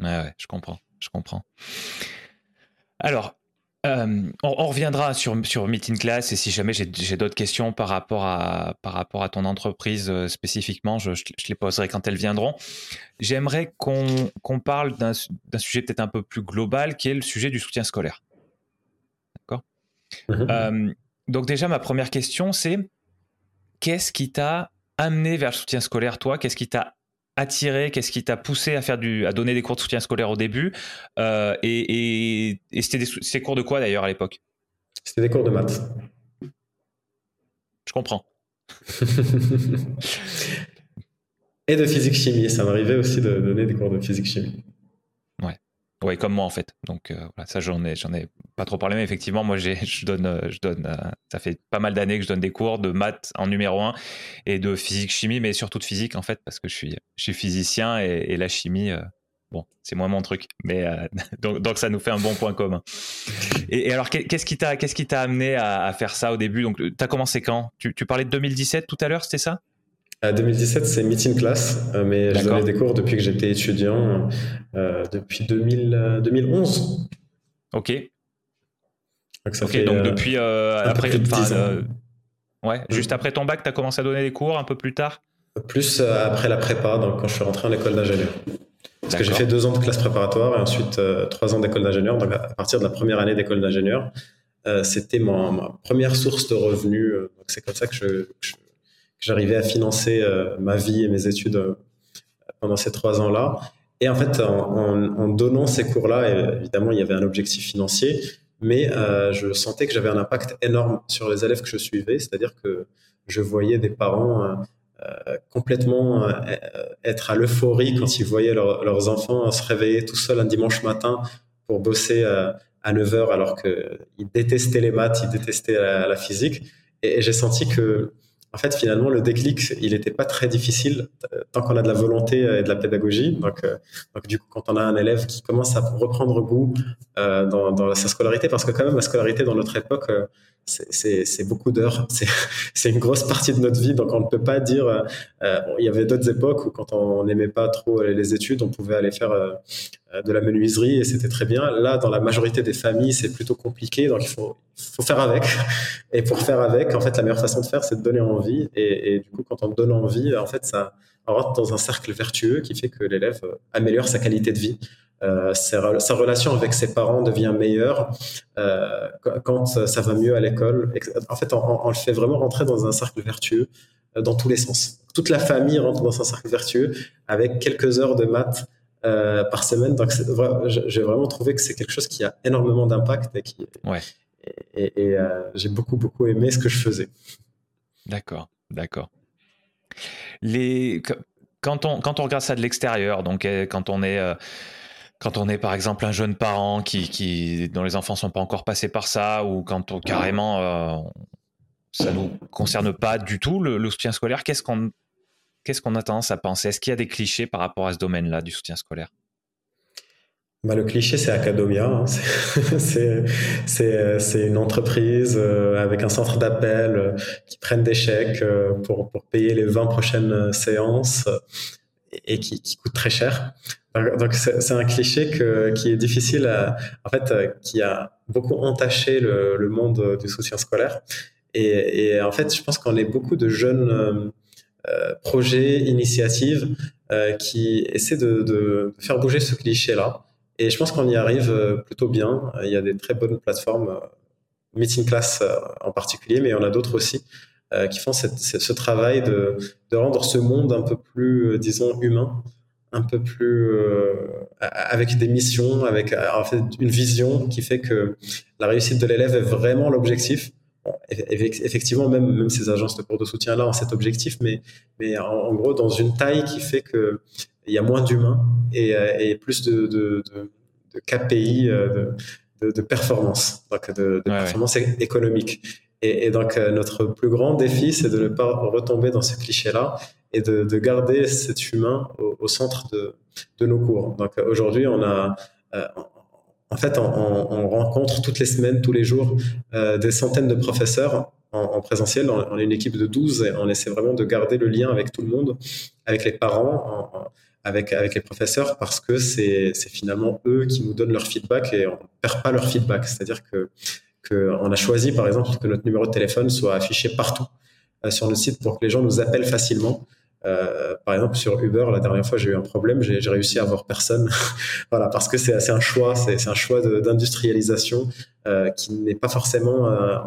Ouais, ouais, je comprends, je comprends. Alors, euh, on, reviendra sur, sur Meeting Class et si jamais j'ai d'autres questions par rapport, à, par rapport à ton entreprise euh, spécifiquement, je, les poserai quand elles viendront. J'aimerais qu'on parle d'un sujet peut-être un peu plus global qui est le sujet du soutien scolaire. D'accord? Mhm. euh, Donc déjà, ma première question, c'est qu'est-ce qui t'a amené vers le soutien scolaire, toi? Qu'est-ce qui t'a attiré Qu'est-ce qui t'a poussé à faire du, à donner des cours de soutien scolaire au début euh, Et, c'était des, cours de quoi d'ailleurs à l'époque? C'était des cours de maths. Je comprends. (laughs) et de physique chimie. Ça m'arrivait aussi de donner des cours de physique chimie. Oui, comme moi en fait. Donc euh, ça j'en ai, ai pas trop parlé, mais effectivement, moi j'ai, (laughs) je donne, euh, je donne, euh, ça fait pas mal d'années que je donne des cours de maths en numéro 1 et de physique chimie, mais surtout de physique en fait, parce que je suis, je suis physicien et, la chimie, bon, c'est moins mon truc, mais (laughs) donc, ça nous fait un bon point commun. Et, alors qu'est-ce qui t'a, qu'est-ce amené à, faire ça au début? Donc tu as commencé quand? Tu parlais de 2017 tout à l'heure, c'était ça? 2017, c'est Meeting Class, euh, mais je donnais des cours depuis que j'étais étudiant, euh, depuis 2000, 2011. Euh, ok. Donc, ça fait, donc depuis après, ouais, juste après ton bac, tu as commencé à donner des cours un peu plus tard? Plus après la prépa, donc quand je suis rentré en école d'ingénieur. Parce que j'ai fait deux ans de classe préparatoire et ensuite trois ans d'école d'ingénieur. Donc à partir de la première année d'école d'ingénieur, c'était ma, première source de revenus. donc c'est comme ça que je j'arrivais à financer euh, ma vie et mes études euh, pendant ces trois ans-là. Et en fait, en, donnant ces cours-là, évidemment, il y avait un objectif financier, mais euh, je sentais que j'avais un impact énorme sur les élèves que je suivais, c'est-à-dire que je voyais des parents complètement être à l'euphorie quand ils voyaient leurs enfants se réveiller tout seuls un dimanche matin pour bosser à 9 heures alors qu'ils détestaient les maths, ils détestaient la, physique. et j'ai senti que en fait, finalement, le déclic, il n'était pas très difficile euh, tant qu'on a de la volonté euh, et de la pédagogie. Donc, euh, donc, du coup, quand on a un élève qui commence à reprendre goût dans, dans, sa scolarité, parce que quand même, la scolarité dans notre époque, c'est beaucoup d'heures, (laughs) c'est une grosse partie de notre vie, donc on ne peut pas dire. Euh, il y avait d'autres époques où, quand on n'aimait pas trop les études, on pouvait aller faire euh, de la menuiserie et c'était très bien. Là, dans la majorité des familles, c'est plutôt compliqué, donc il faut, faut faire avec. Et pour faire avec, en fait, la meilleure façon de faire, c'est de donner envie. Et, et, du coup, quand on donne envie, en fait, ça rentre dans un cercle vertueux qui fait que l'élève améliore sa qualité de vie. Euh, sa, relation avec ses parents devient meilleure euh, quand ça va mieux à l'école. En fait, on, le fait vraiment rentrer dans un cercle vertueux euh, dans tous les sens. Toute la famille rentre dans un cercle vertueux avec quelques heures de maths par semaine. Donc, j'ai vraiment trouvé que c'est quelque chose qui a énormément d'impact et qui. Ouais. Et, j'ai beaucoup, beaucoup aimé ce que je faisais. D'accord, d'accord. Les... Quand, on, quand on regarde ça de l'extérieur, donc quand on est quand on est par exemple un jeune parent qui, dont les enfants sont pas encore passés par ça ou quand on, carrément euh, ça nous concerne pas du tout le, soutien scolaire, qu'est-ce qu'on a tendance à penser? Est-ce qu'il y a des clichés par rapport à ce domaine-là du soutien scolaire? Bah, le cliché, c'est Academia. Hein. (laughs) C'est une entreprise euh, avec un centre d'appel euh, qui prennent des chèques pour, pour, payer les 20 prochaines séances et qui, qui coûte très cher. Donc, c'est un cliché que, qui est difficile à, en fait, qui a beaucoup entaché le, le monde du soutien scolaire. Et, et, en fait, je pense qu'on est beaucoup de jeunes projets, initiatives qui essaient de, de faire bouger ce cliché-là. Et je pense qu'on y arrive euh, plutôt bien. Il y a des très bonnes plateformes, euh, Meeting Class euh, en particulier, mais il y en a d'autres aussi, qui font cette, ce travail de, de, rendre ce monde un peu plus, disons, humain, un peu plus avec des missions, avec en fait une vision qui fait que la réussite de l'élève est vraiment l'objectif. effectivement, même, même ces agences de cours de soutien là ont cet objectif, mais, mais en, en, gros dans une taille qui fait que il y a moins d'humains et, euh, et, plus de, de, de, de KPI euh, de, de, performance, donc de, performance économique. Et, et, donc euh, notre plus grand défi, c'est de ne pas retomber dans ce cliché-là et de, de, garder cet humain au, centre de, nos cours. Donc aujourd'hui, on a, en fait, on, on, rencontre toutes les semaines, tous les jours, euh, des centaines de professeurs en, en, présentiel. On, est une équipe de 12 et on essaie vraiment de garder le lien avec tout le monde, avec les parents. En, avec, les professeurs parce que c'est finalement eux qui nous donnent leur feedback et on perd pas leur feedback. C'est-à-dire que, que on a choisi, par exemple, que notre numéro de téléphone soit affiché partout euh, sur le site pour que les gens nous appellent facilement. Euh, par exemple, sur Uber, la dernière fois, j'ai eu un problème, j'ai réussi à avoir personne. (laughs) voilà, parce que c'est un choix, c'est un choix d'industrialisation euh, qui n'est pas forcément, euh,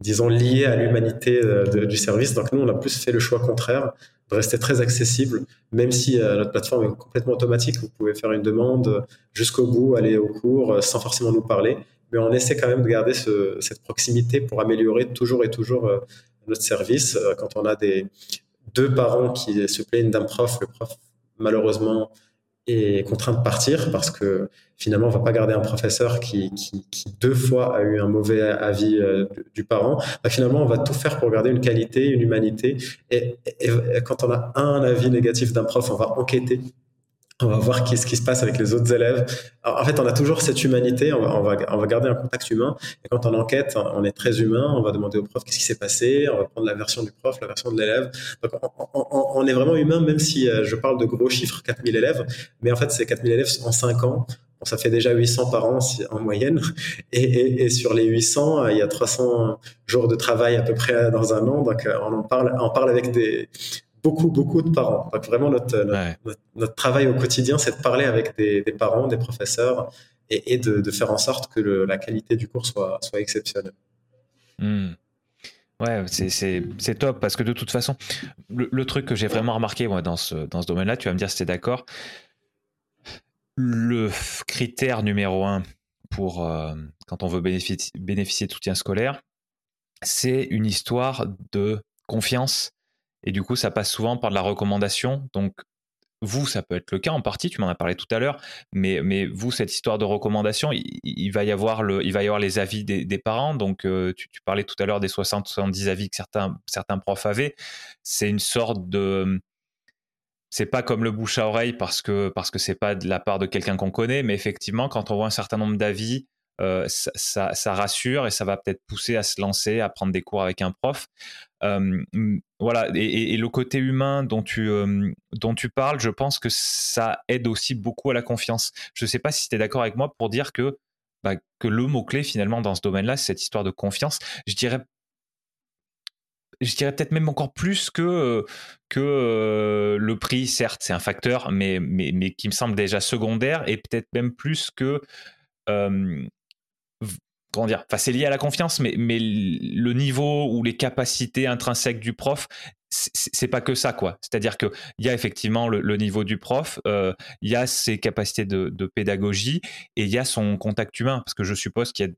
disons, lié à l'humanité du service. Donc nous, on a plus fait le choix contraire de rester très accessible, même si notre plateforme est complètement automatique. Vous pouvez faire une demande jusqu'au bout, aller au cours sans forcément nous parler. Mais on essaie quand même de garder ce, cette proximité pour améliorer toujours et toujours notre service. Quand on a des deux parents qui se plaignent d'un prof, le prof malheureusement est contraint de partir parce que finalement, on va pas garder un professeur qui, qui, deux fois a eu un mauvais avis euh, du, parent. Bah, finalement, on va tout faire pour garder une qualité, une humanité. Et quand on a un avis négatif d'un prof, on va enquêter on va voir qu'est-ce qui se passe avec les autres élèves. en fait, on a toujours cette humanité, on va, on va, on va garder un contact humain. Et quand on enquête, on est très humain, on va demander au prof qu'est-ce qui s'est passé, on va prendre la version du prof, la version de l'élève. Donc, on, est vraiment humain, même si euh, je parle de gros chiffres, 4000 élèves. Mais en fait, ces 4000 élèves en 5 ans. Ça fait déjà 800 par an en moyenne. Et, et, et, sur les 800, euh, il y a 300 jours de travail à peu près dans un an. Donc, euh, on en parle, on parle avec des, beaucoup, beaucoup de parents. Donc vraiment, notre, notre, travail au quotidien, c'est de parler avec des, des, parents, des professeurs et, et de, de, faire en sorte que le, la qualité du cours soit, soit exceptionnelle. Mmh. Ouais, c'est top parce que de toute façon, le, le truc que j'ai vraiment remarqué moi, dans ce, dans ce domaine-là, tu vas me dire si tu es d'accord, le critère numéro un pour euh, quand on veut bénéficier, bénéficier de soutien scolaire, c'est une histoire de confiance et du coup, ça passe souvent par de la recommandation. Donc, vous, ça peut être le cas en partie, tu m'en as parlé tout à l'heure, mais, mais vous, cette histoire de recommandation, il, va, y avoir le, il va y avoir les avis des, parents. Donc, euh, tu, tu, parlais tout à l'heure des 60-70 avis que certains, certains profs avaient. C'est une sorte de. C'est pas comme le bouche à oreille parce que parce que c'est pas de la part de quelqu'un qu'on connaît, mais effectivement, quand on voit un certain nombre d'avis, euh, ça, rassure et ça va peut-être pousser à se lancer, à prendre des cours avec un prof. Euh, voilà, et, le côté humain dont tu, euh, dont tu parles, je pense que ça aide aussi beaucoup à la confiance. Je ne sais pas si tu es d'accord avec moi pour dire que, bah, que le mot-clé finalement dans ce domaine-là, c'est cette histoire de confiance. Je dirais je dirais peut-être même encore plus que, que le prix, certes, c'est un facteur, mais, mais, mais qui me semble déjà secondaire, et peut-être même plus que comment dire, enfin c'est lié à la confiance, mais, mais le niveau ou les capacités intrinsèques du prof, c'est pas que ça quoi. C'est-à-dire que il y a effectivement le, niveau du prof, euh, il y a ses capacités de, pédagogie et il y a son contact humain, parce que je suppose qu'il y a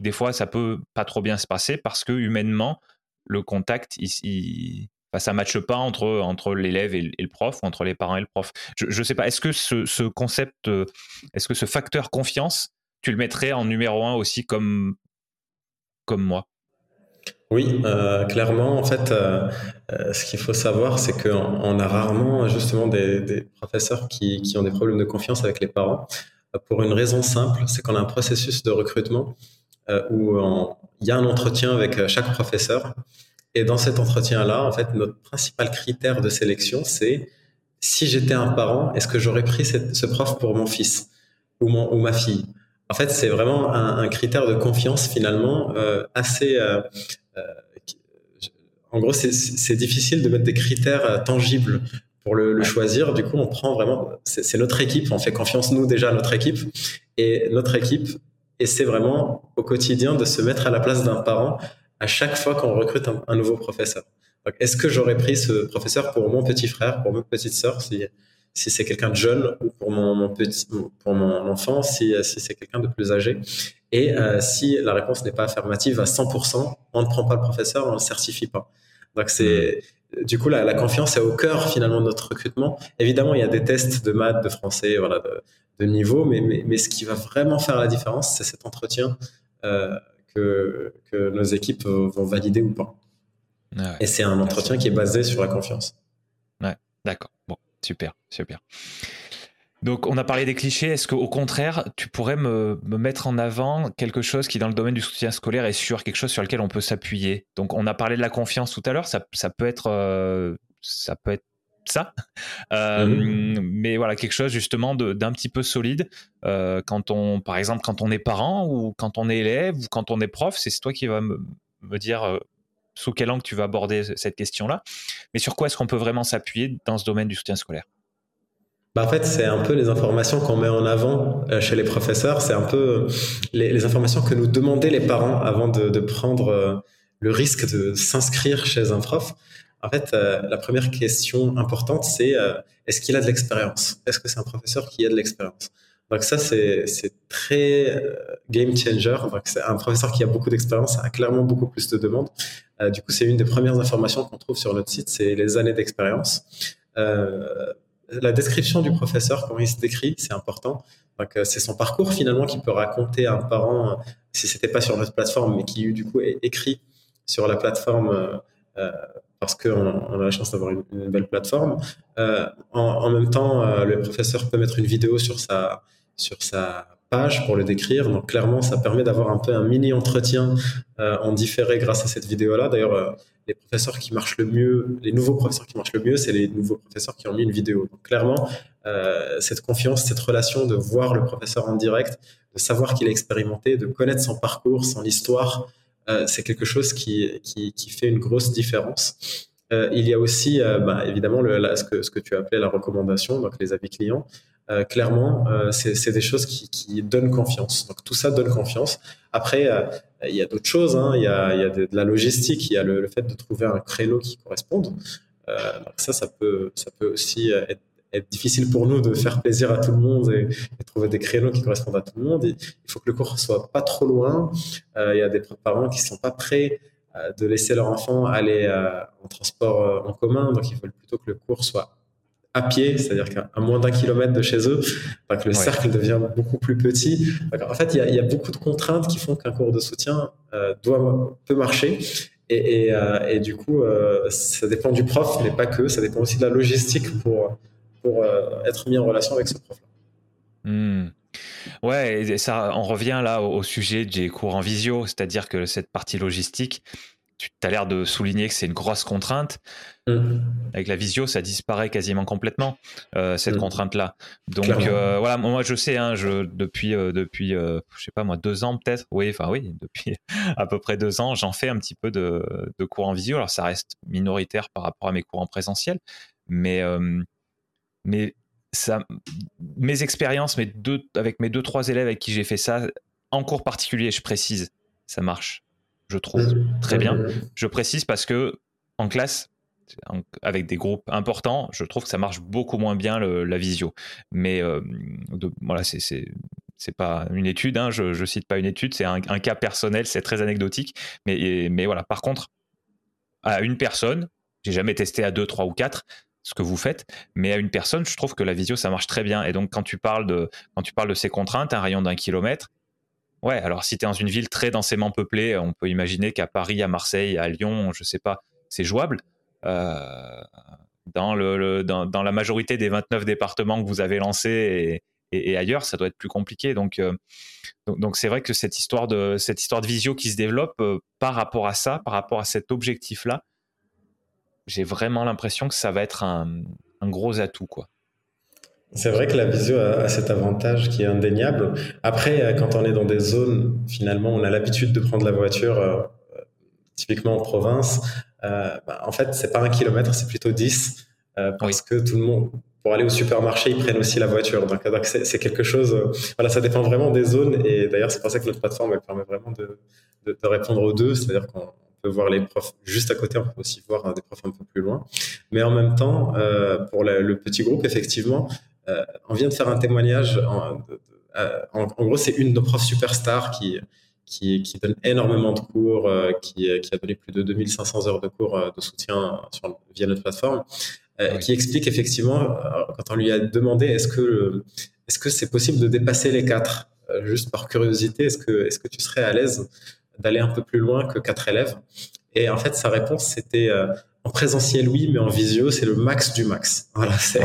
des fois ça peut pas trop bien se passer parce que humainement le contact il, il ça matche pas entre, entre l'élève et, le prof entre les parents et le prof. Je ne sais pas, est-ce que ce, ce concept, euh, est-ce que ce facteur confiance tu le mettrais en numéro un aussi comme, comme moi? Oui, euh, clairement, en fait, euh, euh, ce qu'il faut savoir, c'est qu'on on a rarement justement des, professeurs qui, qui, ont des problèmes de confiance avec les parents, pour une raison simple, c'est qu'on a un processus de recrutement où il y a un entretien avec chaque professeur, et dans cet entretien-là, en fait, notre principal critère de sélection, c'est si j'étais un parent, est-ce que j'aurais pris ce prof pour mon fils ou, mon, ou ma fille? En fait, c'est vraiment un, un, critère de confiance finalement assez euh, en gros, c'est difficile de mettre des critères euh, tangibles pour le, choisir. Du coup, on prend vraiment, c'est notre équipe, on fait confiance nous déjà à notre équipe, et notre équipe essaie vraiment au quotidien de se mettre à la place d'un parent à chaque fois qu'on recrute un, nouveau professeur. Est-ce que j'aurais pris ce professeur pour mon petit frère, pour ma petite sœur, si, si c'est quelqu'un de jeune, ou pour mon, petit, pour mon enfant, si, si c'est quelqu'un de plus âgé et euh, si la réponse n'est pas affirmative à 100%, on ne prend pas le professeur, on ne le certifie pas. Donc c'est du coup la, la, confiance est au cœur finalement de notre recrutement. Évidemment, il y a des tests de maths, de français, voilà, de, de niveau, mais, mais, mais, ce qui va vraiment faire la différence, c'est cet entretien euh, que, que nos équipes vont valider ou pas. Ah et c'est un entretien qui est basé sur la confiance. Ouais, d'accord. Bon, super, super. Donc, on a parlé des clichés. Est-ce qu'au contraire, tu pourrais me, mettre en avant quelque chose qui, dans le domaine du soutien scolaire, est sûr, quelque chose sur lequel on peut s'appuyer? Donc, on a parlé de la confiance tout à l'heure. Ça, peut être, euh, ça peut être ça. Euh, mhm. Mais voilà, quelque chose justement d'un petit peu solide. Euh, quand on, par exemple, quand on est parent ou quand on est élève ou quand on est prof, c'est toi qui vas me, me dire sous quel angle tu vas aborder cette question-là. Mais sur quoi est-ce qu'on peut vraiment s'appuyer dans ce domaine du soutien scolaire? Bah en fait, c'est un peu les informations qu'on met en avant euh, chez les professeurs. C'est un peu euh, les, informations que nous demandaient les parents avant de, prendre euh, le risque de s'inscrire chez un prof. En fait, la première question importante, c'est est-ce qu'il a de l'expérience? Est-ce que c'est un professeur qui a de l'expérience? Donc ça, c'est très game changer. Donc un professeur qui a beaucoup d'expérience a clairement beaucoup plus de demandes. Du coup, c'est une des premières informations qu'on trouve sur notre site, c'est les années d'expérience. Euh, la description du professeur, comment il se décrit, c'est important. Euh, c'est son parcours finalement qui peut raconter à un parent, euh, si c'était pas sur notre plateforme, mais qui du coup est écrit sur la plateforme euh, parce qu'on on a la chance d'avoir une, belle plateforme. en, même temps, le professeur peut mettre une vidéo sur sa sur sa page pour le décrire. Donc clairement, ça permet d'avoir un peu un mini entretien en différé grâce à cette vidéo-là. D'ailleurs les professeurs qui marchent le mieux, les nouveaux professeurs qui marchent le mieux, c'est les nouveaux professeurs qui ont mis une vidéo. Clairement, euh, cette confiance, cette relation de voir le professeur en direct, de savoir qu'il a expérimenté, de connaître son parcours, son histoire, euh, c'est quelque chose qui, qui, fait une grosse différence. Euh, il y a aussi, euh, bah, évidemment, ce, que, ce que tu as appelé la recommandation, donc les avis clients. Euh, clairement, euh, c'est des choses qui, donnent confiance. Donc tout ça donne confiance. Après, euh, il y a d'autres choses. Hein. Il y, a, de, la logistique, il y a le, fait de trouver un créneau qui corresponde. ça, ça peut, ça peut aussi être, difficile pour nous de faire plaisir à tout le monde et, trouver des créneaux qui correspondent à tout le monde. il faut que le cours soit pas trop loin. il y a des parents qui sont pas prêts de laisser leur enfant aller en transport en commun, donc ils veulent plutôt que le cours soit à pied, c'est-à-dire qu'à moins d'un kilomètre de chez eux, que le cercle devient beaucoup plus petit. En fait, il y, a, beaucoup de contraintes qui font qu'un cours de soutien euh, doit peut marcher. Et, et, euh, et du coup, euh, ça dépend du prof, mais pas que. Ça dépend aussi de la logistique pour, pour être mis en relation avec ce prof-là. Hmm. Ouais, et ça, on revient là au sujet des cours en visio, c'est-à-dire que cette partie logistique, tu as l'air de souligner que c'est une grosse contrainte. Mm. Avec la visio, ça disparaît quasiment complètement euh, cette mm. contrainte-là. Donc euh, voilà, moi je sais, hein, je, depuis euh, depuis je sais pas moi deux ans peut-être, oui, enfin oui, depuis (laughs) à peu près deux ans, j'en fais un petit peu de, de, cours en visio. Alors ça reste minoritaire par rapport à mes cours en présentiel, mais mais ça, mes expériences, mes deux, avec mes deux trois élèves avec qui j'ai fait ça en cours particulier, je précise, ça marche je trouve très bien. Je précise parce que en classe, avec des groupes importants, je trouve que ça marche beaucoup moins bien la visio. Mais euh, voilà, c'est c'est pas une étude, hein, je, cite pas une étude, c'est un, cas personnel, c'est très anecdotique. Mais, mais voilà, par contre, à une personne, j'ai jamais testé à deux, trois ou quatre ce que vous faites, mais à une personne, je trouve que la visio ça marche très bien. Et donc quand tu parles de quand tu parles de ces contraintes, un rayon d'un kilomètre, Ouais, alors si tu es dans une ville très densément peuplée, on peut imaginer qu'à Paris, à Marseille, à Lyon, je sais pas, c'est jouable. Euh, dans, le, dans, la majorité des 29 départements que vous avez lancés et, ailleurs, ça doit être plus compliqué. Donc, euh, donc, c'est vrai que cette histoire de cette histoire de visio qui se développe euh, par rapport à ça, par rapport à cet objectif-là, j'ai vraiment l'impression que ça va être un, un gros atout, quoi. C'est vrai que la visio a, cet avantage qui est indéniable. Après, euh, quand on est dans des zones, finalement, on a l'habitude de prendre la voiture, euh, typiquement en province. Euh, bah, en fait, c'est pas un kilomètre, c'est plutôt 10, euh, parce que tout le monde, pour aller au supermarché, ils prennent aussi la voiture. Donc, c'est quelque chose. voilà, ça dépend vraiment des zones. Et d'ailleurs, c'est pour ça que notre plateforme elle permet vraiment de, de, de répondre aux deux. C'est-à-dire qu'on peut voir les profs juste à côté, on peut aussi voir des profs un peu plus loin. Mais en même temps, euh, pour le petit groupe, effectivement, euh, on vient de faire un témoignage. En, euh, en, gros, c'est une de nos profs superstars qui, qui, qui, donne énormément de cours, euh, qui, qui, a donné plus de 2500 heures de cours de soutien sur, via notre plateforme, qui explique effectivement, quand on lui a demandé est-ce que est-ce que c'est possible de dépasser les quatre, juste par curiosité, est-ce que est-ce que tu serais à l'aise d'aller un peu plus loin que quatre élèves? Et en fait, sa réponse c'était en présentiel, oui, mais en visio, c'est le max du max. Voilà, c'est,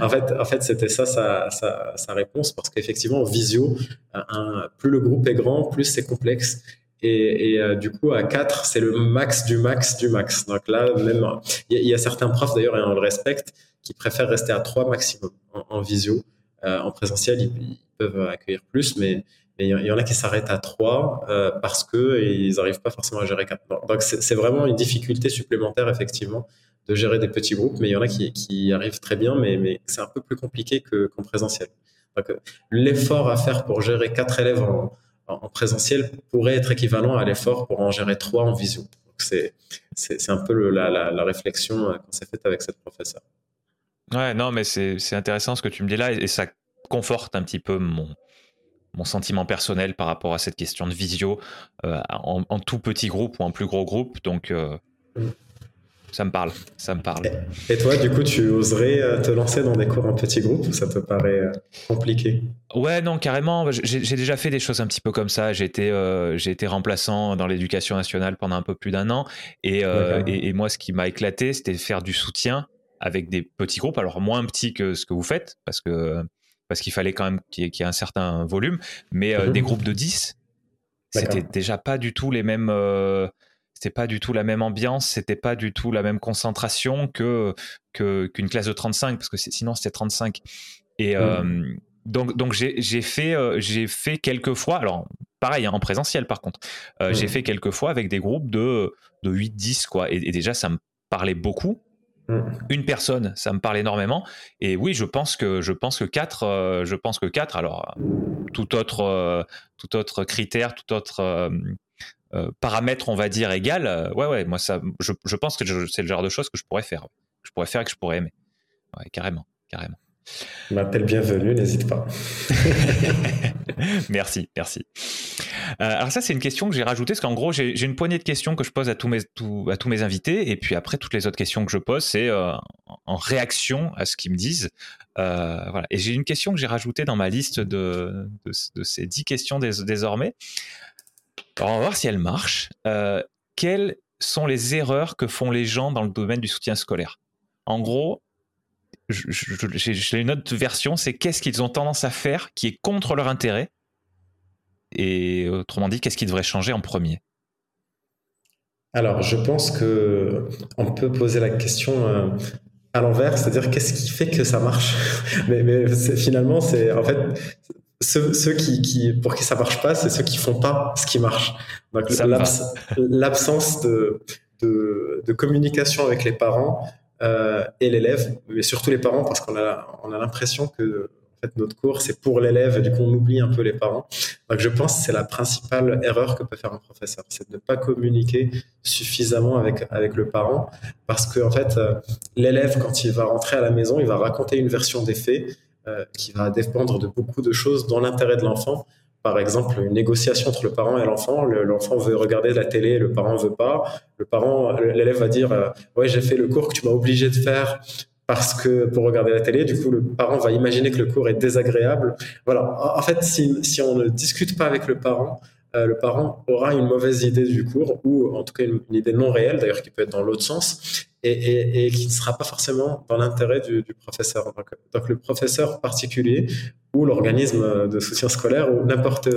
en fait, en fait, c'était ça sa, sa, sa, réponse, parce qu'effectivement, en visio, un, plus le groupe est grand, plus c'est complexe. Et, et euh, du coup, à 4, c'est le max du max du max. Donc là, même, il y, a certains profs d'ailleurs, et on le respecte, qui préfèrent rester à 3 maximum en, visio. Euh, en présentiel, ils, peuvent accueillir plus, mais il y en a qui s'arrêtent à 3 euh, parce que ils n'arrivent pas forcément à gérer 4. Donc c'est vraiment une difficulté supplémentaire effectivement de gérer des petits groupes, mais il y en a qui, arrivent très bien, mais, mais c'est un peu plus compliqué qu'en présentiel. Donc l'effort à faire pour gérer 4 élèves en, en, présentiel pourrait être équivalent à l'effort pour en gérer 3 en visio. C'est un peu la, réflexion euh, qu'on s'est faite avec cette professeure. Ouais, non, mais c'est intéressant ce que tu me dis là, et ça conforte un petit peu mon, mon sentiment personnel par rapport à cette question de visio euh, en, tout petit groupe ou en plus gros groupe. Donc, euh, ça me parle, ça me parle. Et toi, du coup, tu oserais euh, te lancer dans des cours en petit groupe ou ça te paraît compliqué? Ouais, non, carrément. J'ai déjà fait des choses un petit peu comme ça. J'ai été, été remplaçant dans l'éducation nationale pendant un peu plus d'un an. Et, et, et, moi, ce qui m'a éclaté, c'était faire du soutien avec des petits groupes, alors moins petits que ce que vous faites, parce que parce qu'il fallait quand même qu'il y, ait un certain volume, mais euh, des groupes de 10, c'était déjà pas du tout les mêmes. Euh, c'était pas du tout la même ambiance, c'était pas du tout la même concentration que qu'une classe de 35, parce que sinon c'était 35. Et euh, donc, donc j'ai fait, j'ai fait quelques fois, alors pareil, hein, en présentiel par contre, j'ai fait quelques fois avec des groupes de, de 8-10, quoi. et, déjà, ça me parlait beaucoup. Mm. Une personne, ça me parle énormément. Et oui, je pense que je pense que quatre, euh, je pense que quatre. Alors tout autre, euh, tout autre critère, tout autre euh, paramètre, on va dire égal. ouais, ouais. Moi, ça, je, je pense que c'est le genre de choses que je pourrais faire, que je pourrais faire et que je pourrais aimer. Ouais, carrément, carrément. M'appelle bienvenue, n'hésite pas. (laughs) merci, merci. Euh, alors ça, c'est une question que j'ai rajoutée, parce qu'en gros, j'ai une poignée de questions que je pose à tous mes, à tous mes invités, et puis après, toutes les autres questions que je pose, c'est euh, en réaction à ce qu'ils me disent. Euh, voilà. Et j'ai une question que j'ai rajoutée dans ma liste de, de, ces dix questions désormais. Alors, on va voir si elle marche. quelles sont les erreurs que font les gens dans le domaine du soutien scolaire? En gros, j'ai une autre version, c'est qu'est-ce qu'ils ont tendance à faire qui est contre leur intérêt? Et autrement dit, qu'est-ce qui devrait changer en premier? Alors, je pense que on peut poser la question euh, à l'envers, c'est-à-dire qu'est-ce qui fait que ça marche? (laughs) Mais, finalement, c'est en fait ceux, qui, pour qui ça marche pas, c'est ceux qui font pas ce qui marche. Donc (laughs) l'absence de, de, communication avec les parents euh, et l'élève, mais surtout les parents, parce qu'on a, on a l'impression que fait, notre cours, c'est pour l'élève, du coup, on oublie un peu les parents. Donc, je pense que c'est la principale erreur que peut faire un professeur, c'est de ne pas communiquer suffisamment avec, avec le parent, parce que, en fait, euh, l'élève, quand il va rentrer à la maison, il va raconter une version des faits euh, qui va dépendre de beaucoup de choses dans l'intérêt de l'enfant. Par exemple, une négociation entre le parent et l'enfant. L'enfant veut regarder la télé, le parent veut pas. Le parent, l'élève va dire, euh, ouais, j'ai fait le cours que tu m'as obligé de faire parce que pour regarder la télé, du coup, le parent va imaginer que le cours est désagréable. Voilà. En fait, si, si on ne discute pas avec le parent, euh, le parent aura une mauvaise idée du cours ou en tout cas une, idée non réelle, d'ailleurs qui peut être dans l'autre sens, et, qui ne sera pas forcément dans l'intérêt du, professeur. Donc, le professeur particulier ou l'organisme de soutien scolaire ou n'importe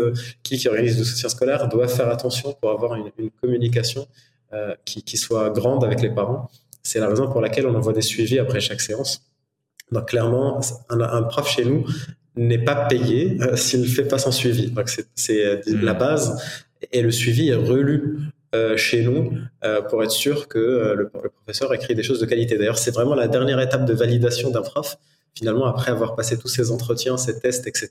qui qui organise de soutien scolaire doit faire attention pour avoir une, communication euh, qui, qui soit grande avec les parents c'est la raison pour laquelle on envoie des suivis après chaque séance. Donc clairement, un, prof chez nous n'est pas payé euh, s'il ne fait pas son suivi. Donc c'est euh, hmm. la base. Et le suivi est relu euh, chez nous pour être sûr que le, professeur écrit des choses de qualité. D'ailleurs, c'est vraiment la dernière étape de validation d'un prof. Finalement, après avoir passé tous ses entretiens, ses tests, etc.,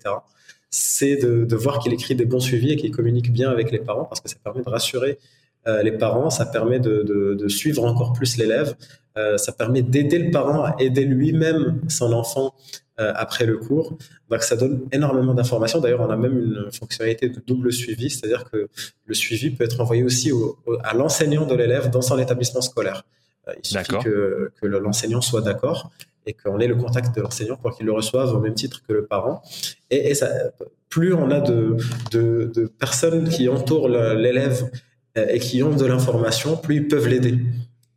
c'est de, de, voir qu'il écrit des bons suivis et qu'il communique bien avec les parents parce que ça permet de rassurer euh, les parents, ça permet de, suivre encore plus l'élève, euh, ça permet d'aider le parent à aider lui-même son enfant euh, après le cours. Donc ça donne énormément d'informations. D'ailleurs, on a même une fonctionnalité de double suivi, c'est-à-dire que le suivi peut être envoyé aussi à l'enseignant de l'élève dans son établissement scolaire. il suffit que, l'enseignant soit d'accord et qu'on ait le contact de l'enseignant pour qu'il le reçoive au même titre que le parent. Et, ça, plus on a de, de personnes qui entourent l'élève et qui ont de l'information, plus ils peuvent l'aider.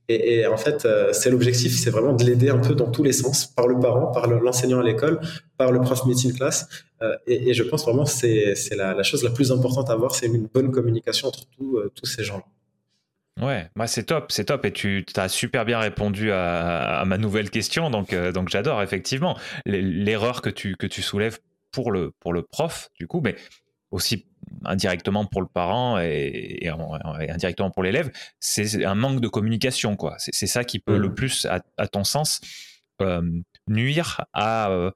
Et, en fait, euh, c'est l'objectif, c'est vraiment de l'aider un peu dans tous les sens, par le parent, par l'enseignant à l'école, par le prof médecine classe. Euh, et, je pense vraiment que c'est la, chose la plus importante à avoir, c'est une bonne communication entre tous ces gens-là. Ouais, moi c'est top, c'est top. Et tu as super bien répondu à, ma nouvelle question, donc, j'adore effectivement l'erreur que tu, que tu soulèves pour le, pour le prof, du coup, mais aussi indirectement pour le parent et, indirectement pour l'élève, c'est un manque de communication. quoi. C'est ça qui peut le mmh. plus, à, ton sens, euh, nuire à, euh,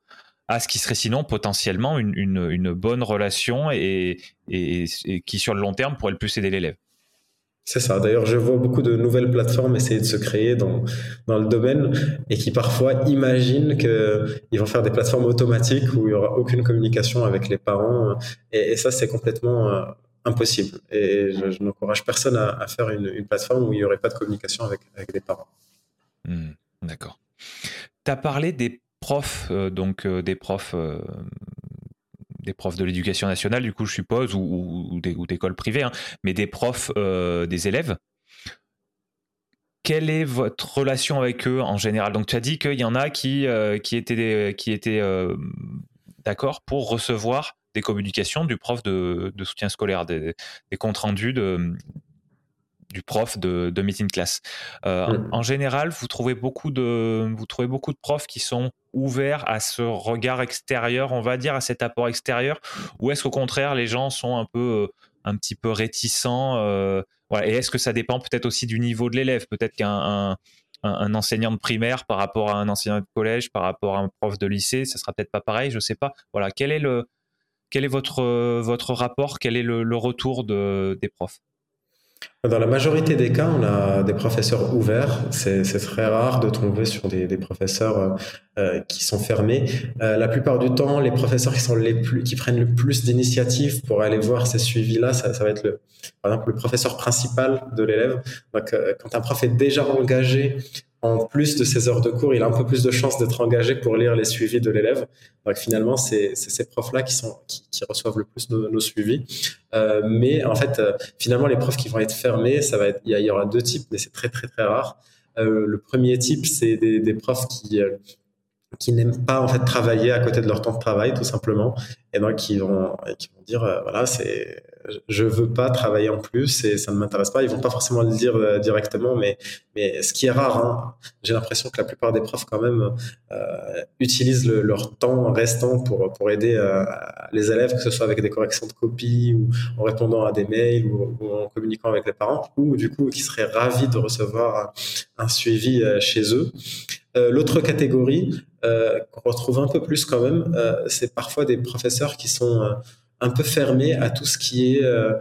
à ce qui serait sinon potentiellement une, une, bonne relation et, et, qui sur le long terme pourrait le plus aider l'élève. C'est ça. D'ailleurs, je vois beaucoup de nouvelles plateformes essayer de se créer dans, le domaine et qui parfois imaginent qu'ils vont faire des plateformes automatiques où il n'y aura aucune communication avec les parents. Et, ça, c'est complètement euh, impossible. Et je, n'encourage personne à, faire une, plateforme où il n'y aurait pas de communication avec, avec les parents. Hmm, d'accord. Tu as parlé des profs, euh, donc euh, des profs des profs de l'éducation nationale, du coup, je suppose, ou, ou, d'écoles privées, hein, mais des profs euh, des élèves. Quelle est votre relation avec eux en général? Donc, tu as dit qu'il y en a qui, euh, qui étaient, qui étaient euh, d'accord pour recevoir des communications du prof de, soutien scolaire, des, des comptes rendus de, du prof de, de meeting class. Euh, mm. En général, vous trouvez beaucoup de vous trouvez beaucoup de profs qui sont ouverts à ce regard extérieur, on va dire, à cet apport extérieur, ou est-ce qu'au contraire les gens sont un peu euh, un petit peu réticents euh, Et est-ce que ça dépend peut-être aussi du niveau de l'élève? Peut-être qu'un un, enseignant de primaire par rapport à un enseignant de collège, par rapport à un prof de lycée, ça sera peut-être pas pareil, je sais pas. Voilà, quel est le quel est votre votre rapport? Quel est le, le retour de, des profs? Dans la majorité des cas, on a des professeurs ouverts. C'est très rare de tomber sur des, professeurs euh, euh, qui sont fermés. Euh, la plupart du temps, les professeurs qui prennent le plus d'initiatives pour aller voir ces suivis-là, ça, ça, va être le, par exemple, le professeur principal de l'élève. Donc, quand un prof est déjà engagé en plus de ses heures de cours, il a un peu plus de chances d'être engagé pour lire les suivis de l'élève. Donc finalement, c'est ces profs-là qui, sont, qui, reçoivent le plus de nos suivis. Euh, mais en fait, euh, finalement, les profs qui vont être fermés, ça va être, il y, aura deux types, mais c'est très très très rare. Euh, le premier type, c'est des, des, profs qui qui n'aiment pas en fait travailler à côté de leur temps de travail tout simplement et donc qui vont qui vont dire voilà c'est je veux pas travailler en plus et ça ne m'intéresse pas. Ils vont pas forcément le dire euh, directement, mais, mais ce qui est rare, hein, j'ai l'impression que la plupart des profs quand même euh, utilisent leur temps restant pour, pour aider euh, les élèves, que ce soit avec des corrections de copies ou en répondant à des mails ou, en communiquant avec les parents, ou du coup qui seraient ravis de recevoir un, suivi chez eux. L'autre catégorie qu'on retrouve un peu plus quand même, c'est parfois des professeurs qui sont un peu fermés à tout ce qui est euh,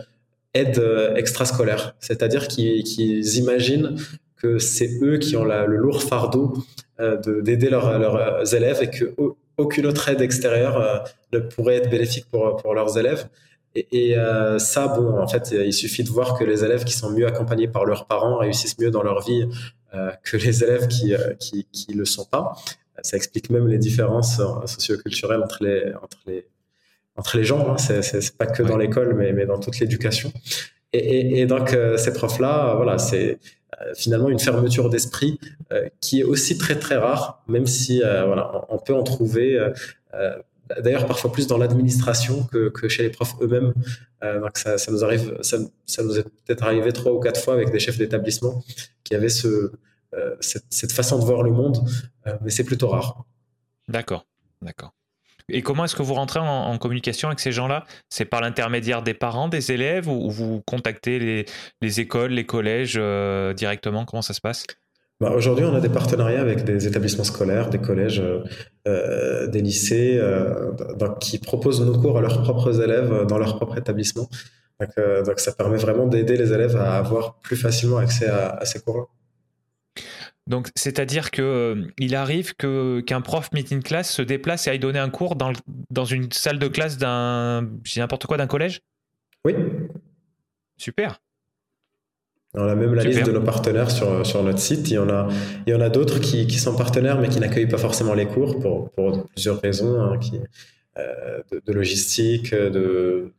aide euh, extrascolaire. C'est-à-dire qu'ils imaginent que c'est eux qui ont le lourd fardeau euh, d'aider leurs, élèves et qu'aucune autre aide extérieure ne pourrait être bénéfique pour, pour leurs élèves. Et, euh, ça, bon, en fait, il suffit de voir que les élèves qui sont mieux accompagnés par leurs parents réussissent mieux dans leur vie euh, que les élèves qui, euh, qui, qui le sont pas. Ça explique même les différences socioculturelles entre les, entre les, entre les gens. Hein. C'est pas que dans l'école, mais, mais dans toute l'éducation. Et, et, donc, ces profs-là, voilà, c'est finalement une fermeture d'esprit qui est aussi très très rare, même si voilà, on, peut en trouver d'ailleurs parfois plus dans l'administration que, chez les profs eux-mêmes. Euh, ça, nous arrive, ça, nous est peut-être arrivé trois ou quatre fois avec des chefs d'établissement qui avaient euh, cette, façon de voir le monde, euh, mais c'est plutôt rare. D'accord, d'accord. Et comment est-ce que vous rentrez en, communication avec ces gens-là? C'est par l'intermédiaire des parents, des élèves, ou, ou vous contactez les, écoles, les collèges directement? Comment ça se passe? Bah, Aujourd'hui, on a des partenariats avec des établissements scolaires, des collèges, euh, euh des lycées, euh, qui proposent nos cours à leurs propres élèves euh, dans leur propre établissement. Donc, euh, donc ça permet vraiment d'aider les élèves à avoir plus facilement accès à, à ces cours-là. Donc, c'est-à-dire que il arrive que qu'un prof meeting class se déplace et aille donner un cours dans, dans une salle de classe d'un, n'importe quoi, d'un collège? Oui. Super. On a même la liste de nos partenaires sur, sur notre site. Il y en a, il y en a d'autres qui, qui, sont partenaires mais qui n'accueillent pas forcément les cours pour, pour plusieurs raisons, hein, qui, euh, de, de, logistique, de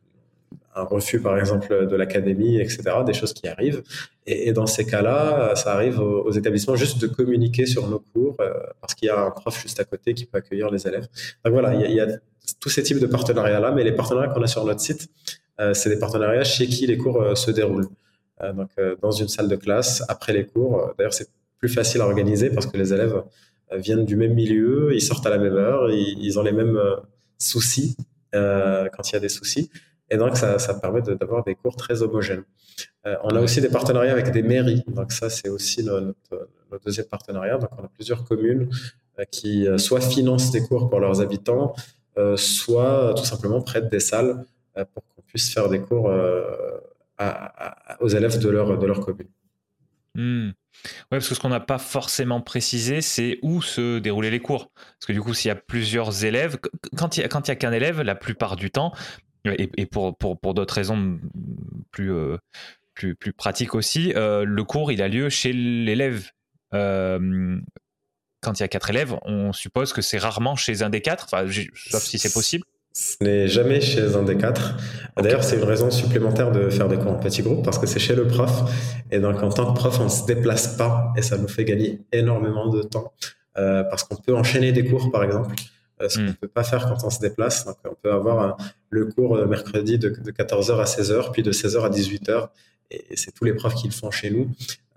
un refus par exemple de l'académie, etc. Des choses qui arrivent. Et, et dans ces cas-là, ça arrive aux, établissements juste de communiquer sur nos cours euh, parce qu'il y a un prof juste à côté qui peut accueillir les élèves. Donc voilà, il y a, il y a tous ces types de partenariats-là, mais les partenariats qu'on a sur notre site, euh, c'est des partenariats chez qui les cours se déroulent. Euh, donc euh, dans une salle de classe après les cours. Euh, d'ailleurs, c'est plus facile à organiser parce que les élèves viennent du même milieu, ils sortent à la même heure, ils, ont les mêmes soucis quand il y a des soucis. Et donc, ça, ça permet d'avoir des cours très homogènes. Euh, on a aussi des partenariats avec des mairies. Donc, ça, c'est aussi notre, notre, deuxième partenariat. Donc, on a plusieurs communes euh, qui soit financent des cours pour leurs habitants, euh, soit tout simplement prêtent des salles pour qu'on puisse faire des cours aux élèves de leur, de leur commune. Mmh. Ouais, parce que ce qu'on n'a pas forcément précisé, c'est où se déroulaient les cours. Parce que du coup, s'il y a plusieurs élèves, quand il n'y a, a qu'un élève, la plupart du temps, et, pour, pour, pour d'autres raisons plus, euh, plus, plus pratiques aussi, euh, le cours, il a lieu chez l'élève. Euh, quand il y a quatre élèves, on suppose que c'est rarement chez un des quatre, sauf si c'est possible. Ce n'est jamais chez un des quatre. D'ailleurs, c'est une raison supplémentaire de faire des cours en petit groupe parce que c'est chez le prof. Et donc, en tant que prof, on ne se déplace pas et ça nous fait gagner énormément de temps euh, parce qu'on peut enchaîner des cours, par exemple, euh, ce qu'on ne peut pas faire quand on se déplace. Donc, on peut avoir un, le cours euh, mercredi de, de 14h à 16h, puis de 16h à 18h. Et, et c'est tous les profs qui le font chez nous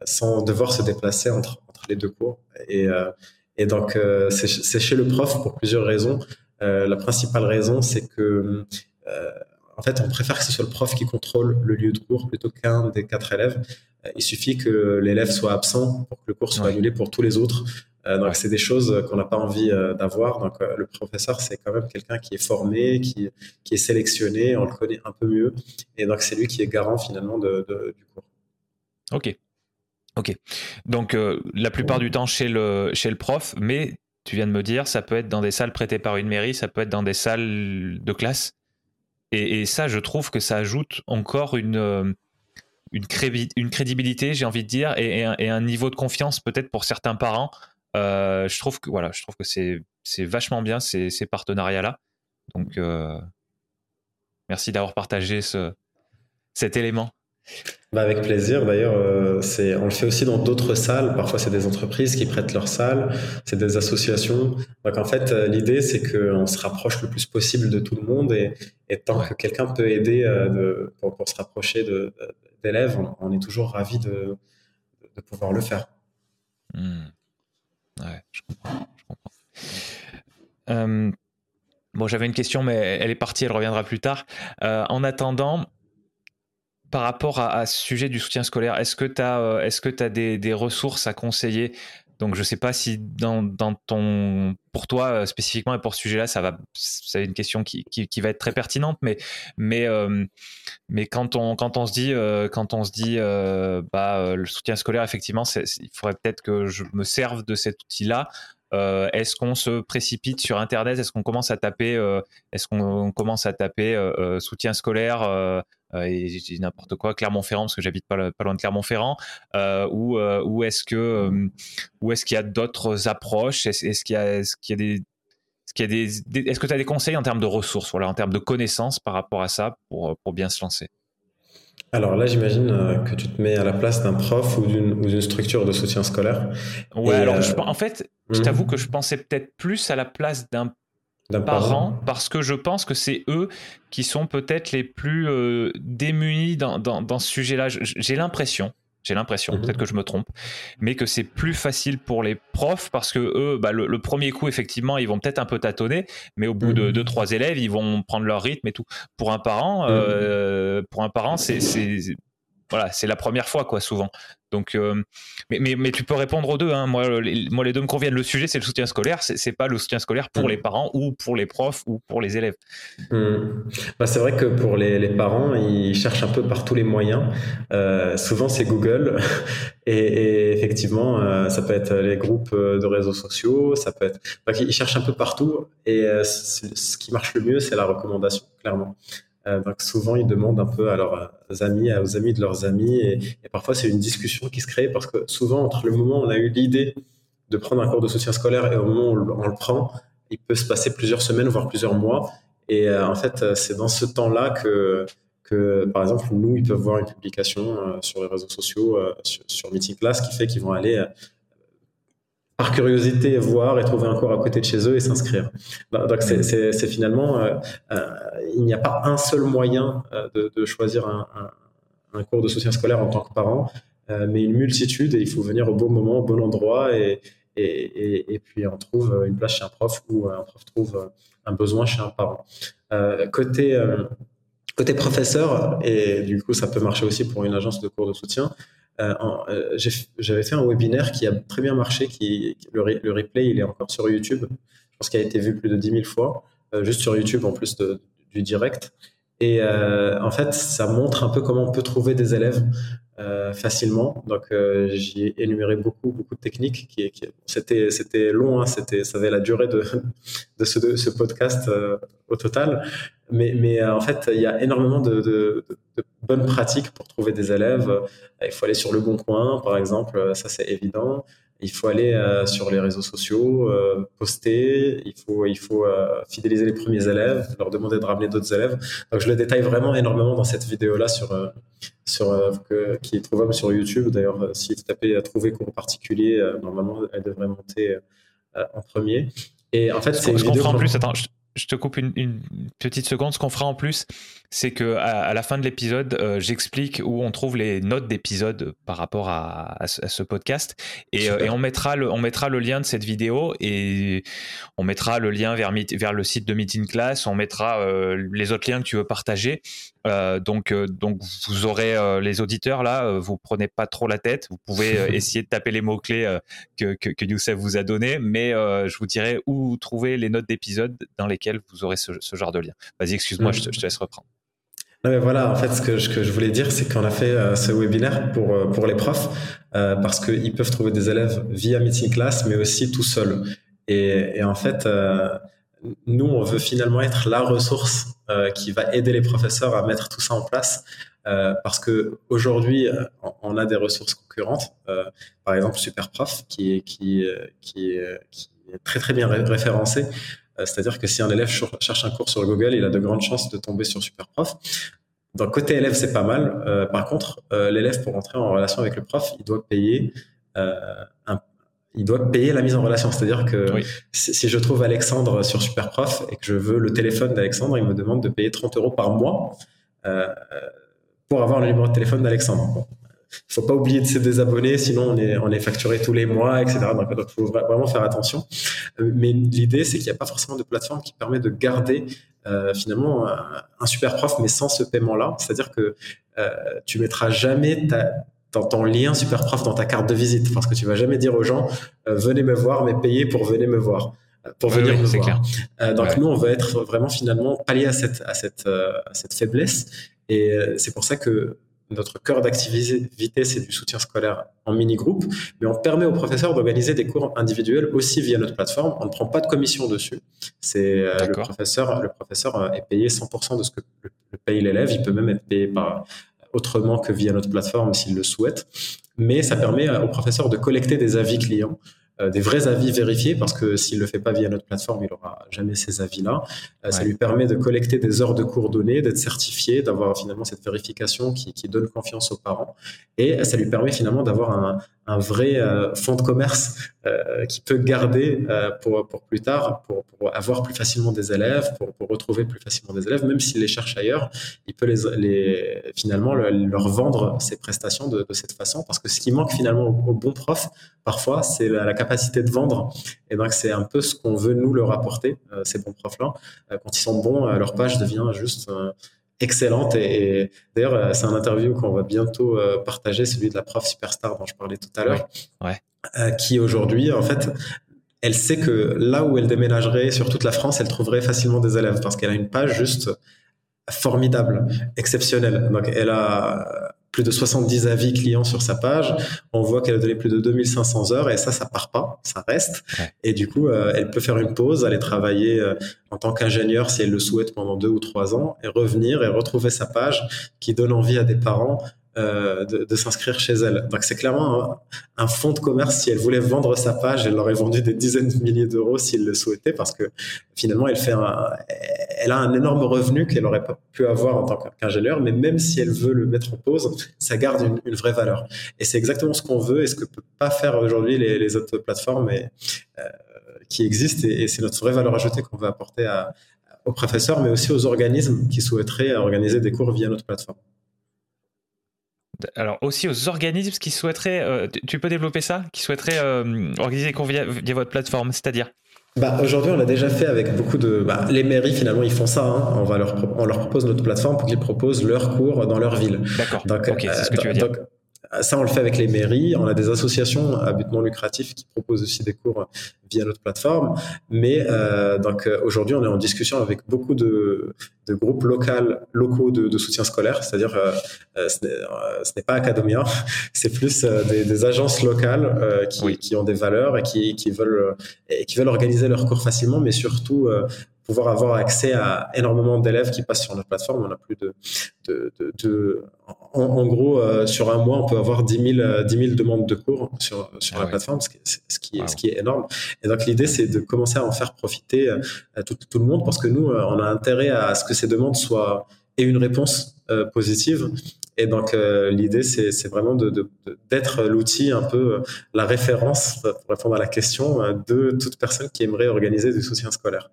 sans devoir se déplacer entre, entre les deux cours. Et, euh, et donc, euh, c'est chez le prof pour plusieurs raisons. Euh, la principale raison, c'est que euh, en fait, on préfère que ce soit le prof qui contrôle le lieu de cours plutôt qu'un des quatre élèves. Euh, il suffit que l'élève soit absent pour que le cours soit ouais. annulé pour tous les autres. Euh, donc, ouais. c'est des choses qu'on n'a pas envie euh, d'avoir. Donc, le professeur, c'est quand même quelqu'un qui est formé, qui, qui est sélectionné, on le connaît un peu mieux. Et donc, c'est lui qui est garant finalement de, de, du cours. Ok. Ok. Donc, la plupart du temps chez le, chez le prof, mais tu viens de me dire, ça peut être dans des salles prêtées par une mairie, ça peut être dans des salles de classe. Et, ça, je trouve que ça ajoute encore une, euh, crédibilité, j'ai envie de dire, et, un, niveau de confiance peut-être pour certains parents. Euh, je trouve que c'est vachement bien ces, partenariats-là. Donc, euh, merci d'avoir partagé ce, cet élément. Bah avec plaisir. D'ailleurs, euh, c'est, on le fait aussi dans d'autres salles. Parfois, c'est des entreprises qui prêtent leurs salles, c'est des associations. Donc, en fait, euh, l'idée, c'est qu'on se rapproche le plus possible de tout le monde et, et tant ouais. que quelqu'un peut aider euh, de, pour, pour, se rapprocher d'élèves, on, on, est toujours ravi de, de pouvoir le faire. Mmh. Ouais, je comprends. Je comprends. Euh, bon, j'avais une question, mais elle est partie, elle reviendra plus tard. En attendant, par rapport à, ce sujet du soutien scolaire, est-ce que tu as, euh, des, ressources à conseiller? Donc, je ne sais pas si dans, ton, pour toi euh, spécifiquement et pour ce sujet-là, ça va, c'est une question qui, va être très pertinente, mais, euh, quand on, se dit, quand on dit, bah, le soutien scolaire, effectivement, il faudrait peut-être que je me serve de cet outil-là. Est-ce qu'on se précipite sur Internet? Est-ce qu'on commence à taper Est-ce qu'on commence à taper soutien scolaire et j'ai n'importe quoi Clermont-Ferrand parce que j'habite pas, pas, loin de Clermont-Ferrand ou, ou est-ce que ou est-ce qu'il y a d'autres approches? Est-ce qu'il y a, est-ce qu'il y a des est-ce que tu as des conseils en termes de ressources, voilà, en termes de connaissances par rapport à ça pour, pour bien se lancer? Alors là, j'imagine euh, que tu te mets à la place d'un prof ou d'une structure de soutien scolaire. Ouais, alors euh, en fait, je hmm. t'avoue que je pensais peut-être plus à la place d'un parent, parce que je pense que c'est eux qui sont peut-être les plus euh, démunis dans, dans, dans ce sujet-là. J'ai l'impression, j'ai l'impression, mhm. peut-être que je me trompe, mais que c'est plus facile pour les profs parce que eux, bah, le, premier coup, effectivement, ils vont peut-être un peu tâtonner, mais au bout de mhm. deux, trois élèves, ils vont prendre leur rythme et tout. Pour un parent, mhm. euh, pour un parent, c'est voilà, c'est la première fois, quoi, souvent. Donc, euh, mais, mais, mais, tu peux répondre aux deux. Hein. Moi, les, moi, les deux me conviennent. Le sujet, c'est le soutien scolaire. C'est pas le soutien scolaire pour mm. les parents ou pour les profs ou pour les élèves. Mm. Bah, c'est vrai que pour les, les, parents, ils cherchent un peu par tous les moyens. Euh, souvent, c'est Google. (laughs) Et, effectivement, euh, ça peut être les groupes de réseaux sociaux. Ça peut être. ils cherchent un peu partout. Et ce qui marche le mieux, c'est la recommandation, clairement. Euh, donc souvent, ils demandent un peu à leurs amis, aux amis de leurs amis, et, parfois c'est une discussion qui se crée parce que souvent, entre le moment où on a eu l'idée de prendre un cours de soutien scolaire et au moment où on le prend, il peut se passer plusieurs semaines, voire plusieurs mois. Et euh, en fait, c'est dans ce temps-là que, que, par exemple, nous, ils peuvent voir une publication euh, sur les réseaux sociaux, sur, sur, Meeting Class, qui fait qu'ils vont aller par curiosité voir et trouver un cours à côté de chez eux et s'inscrire. Bah, donc c'est finalement, euh, euh, il n'y a pas un seul moyen euh, de, choisir un, cours de soutien scolaire en tant que parent, mais une multitude et il faut venir au bon moment, au bon endroit et, et, et, puis on trouve une place chez un prof ou un prof trouve un besoin chez un parent. côté côté professeur, et du coup ça peut marcher aussi pour une agence de cours de soutien, euh, euh, j'avais fait un webinaire qui a très bien marché, qui, le, replay, il est encore sur YouTube. Je pense qu'il a été vu plus de 10 000 fois, euh, juste sur YouTube en plus du direct. Et en fait, ça montre un peu comment on peut trouver des élèves facilement. Donc, j'y ai énuméré beaucoup, beaucoup de techniques. Qui, c'était, c'était long, hein, c'était, ça avait la durée de, (laughs) de, ce, podcast au total. Mais, mais en fait, il y a énormément de, de, bonnes pratiques pour trouver des élèves. Il faut aller sur le bon coin, par exemple, ça c'est évident. Il faut aller euh, sur les réseaux sociaux, euh, poster. Il faut, il faut euh, fidéliser les premiers élèves, leur demander de ramener d'autres élèves. Donc je le détaille vraiment énormément dans cette vidéo-là sur, sur qui est trouvable sur YouTube. D'ailleurs, si vous tapez trouver cours particulier, normalement elle devrait monter en premier. Et en fait, c'est une vidéo. En plus, attends, je te coupe une, petite seconde. Ce qu'on fera en plus, c'est que à, la fin de l'épisode, euh, j'explique où on trouve les notes d'épisode par rapport à, ce podcast, et, euh, et, on mettra le on mettra le lien de cette vidéo et on mettra le lien vers vers le site de Meeting Class. On mettra euh, les autres liens que tu veux partager. donc donc vous aurez les auditeurs là, vous prenez pas trop la tête. Vous pouvez (laughs) essayer de taper les mots clés que, que, que Youssef vous a donné, mais je vous dirai où trouver les notes d'épisode dans les vous aurez ce, genre de lien. Vas-y, excuse-moi, je, te laisse reprendre. Non mais voilà, en fait, ce que, je voulais dire, c'est qu'on a fait euh, ce webinaire pour, euh, pour les profs, euh, parce qu'ils peuvent trouver des élèves via Meeting Class, mais aussi tout seul. Et, en fait, nous, on veut finalement être la ressource qui va aider les professeurs à mettre tout ça en place. parce que aujourd'hui, on a des ressources concurrentes, par exemple Superprof, qui, qui, qui, qui est très très bien référencé euh, c'est-à-dire que si un élève cherche un cours sur Google, il a de grandes chances de tomber sur Superprof. Donc côté élève, c'est pas mal. Euh, par contre, euh, l'élève pour entrer en relation avec le prof, il doit payer il doit payer la mise en relation. C'est-à-dire que si, je trouve Alexandre sur Superprof et que je veux le téléphone d'Alexandre, il me demande de payer 30 euros par mois pour avoir le numéro de téléphone d'Alexandre. Il faut pas oublier de se désabonner, sinon on est, on est facturé tous les mois, etc. Donc, il faut vraiment faire attention. Euh, mais l'idée, c'est qu'il n'y a pas forcément de plateforme qui permet de garder euh, finalement un, super prof, mais sans ce paiement-là. C'est-à-dire que euh, tu mettras jamais ta, ton lien super prof dans ta carte de visite, parce que tu vas jamais dire aux gens euh, venez me voir, mais payez pour venir me voir pour venir me voir. Clair. donc nous, on veut être vraiment finalement pallier à cette à cette à cette faiblesse, et c'est pour ça que notre cœur d'activité, c'est du soutien scolaire en mini-groupe, mais on permet aux professeurs d'organiser des cours individuels aussi via notre plateforme. On ne prend pas de commission dessus. C'est euh, le professeur, le professeur euh, est payé 100% de ce que le paye l'élève. Il peut même être payé par autrement que via notre plateforme s'il le souhaite. Mais ça permet aux professeurs de collecter des avis clients euh, des vrais avis vérifiés, parce que s'il ne le fait pas via notre plateforme, il n'aura jamais ces avis-là. Euh, ça lui permet de collecter des heures de cours données, d'être certifié, d'avoir finalement cette vérification qui, donne confiance aux parents. Et ça lui permet finalement d'avoir un, vrai euh, fonds de commerce qui peut garder pour, pour plus tard, pour, pour, avoir plus facilement des élèves, pour, pour retrouver plus facilement des élèves, même s'il les cherche ailleurs, il peut les, les finalement leur vendre ses prestations de, de, cette façon, parce que ce qui manque finalement aux, bons profs, parfois, c'est la, la capacité de vendre. Et donc, c'est un peu ce qu'on veut nous leur apporter, euh, ces bons profs-là. Euh, quand ils sont bons, euh, leur page devient juste excellente. Et, d'ailleurs, c'est un interview qu'on va bientôt partager, celui de la prof superstar dont je parlais tout à l'heure, qui aujourd'hui, en fait, elle sait que là où elle déménagerait sur toute la France, elle trouverait facilement des élèves parce qu'elle a une page juste formidable, exceptionnelle. Donc, elle a plus de 70 avis clients sur sa page. On voit qu'elle a donné plus de 2500 heures et ça, ça part pas, ça reste. Et du coup, euh, elle peut faire une pause, aller travailler euh, en tant qu'ingénieur si elle le souhaite pendant deux ou trois ans et revenir et retrouver sa page qui donne envie à des parents euh, de, s'inscrire chez elle. Donc c'est clairement un, fonds de commerce. Si elle voulait vendre sa page, elle aurait vendu des dizaines de milliers d'euros s'il le souhaitait, parce que finalement elle fait elle a un énorme revenu qu'elle aurait pas pu avoir en tant qu'ingénieur, mais même si elle veut le mettre en pause, ça garde une, vraie valeur. Et c'est exactement ce qu'on veut et ce que peut pas faire aujourd'hui les, autres plateformes euh, qui existent. Et, c'est notre vraie valeur ajoutée qu'on veut apporter aux professeurs, mais aussi aux organismes qui souhaiteraient organiser des cours via notre plateforme alors aussi aux organismes qui souhaiteraient, euh, tu peux développer ça, qui souhaiteraient euh, organiser des cours via, votre plateforme, c'est-à-dire? Bah, Aujourd'hui, on l'a déjà fait avec beaucoup de... Bah, les mairies, finalement, ils font ça. Hein. On, va leur, on leur propose notre plateforme pour qu'ils proposent leurs cours dans leur ville. D'accord, ok, c'est ce que tu veux dire. Ça, on le fait avec les mairies. On a des associations à but non lucratif qui proposent aussi des cours via notre plateforme. Mais euh, donc euh, aujourd'hui, on est en discussion avec beaucoup de, de groupes locaux, locaux de, de soutien scolaire. C'est-à-dire, euh, euh ce n'est pas Academia, (laughs) c'est plus des, des, agences locales qui, qui, ont des valeurs et qui, qui veulent et qui veulent organiser leurs cours facilement, mais surtout pouvoir avoir accès à énormément d'élèves qui passent sur notre plateforme. On a plus de, de, de, en, gros, euh, sur un mois, on peut avoir 10 000, 10 000 demandes de cours sur, sur ah la plateforme, ce qui, ce, qui, ce qui est énorme. Et donc, l'idée, c'est de commencer à en faire profiter euh, tout, tout, le monde parce que nous, euh, on a intérêt à ce que ces demandes soient et une réponse positive et donc euh, l'idée, c'est vraiment d'être l'outil, un peu euh, la référence pour répondre à la question euh, de toute personne qui aimerait organiser du soutien scolaire.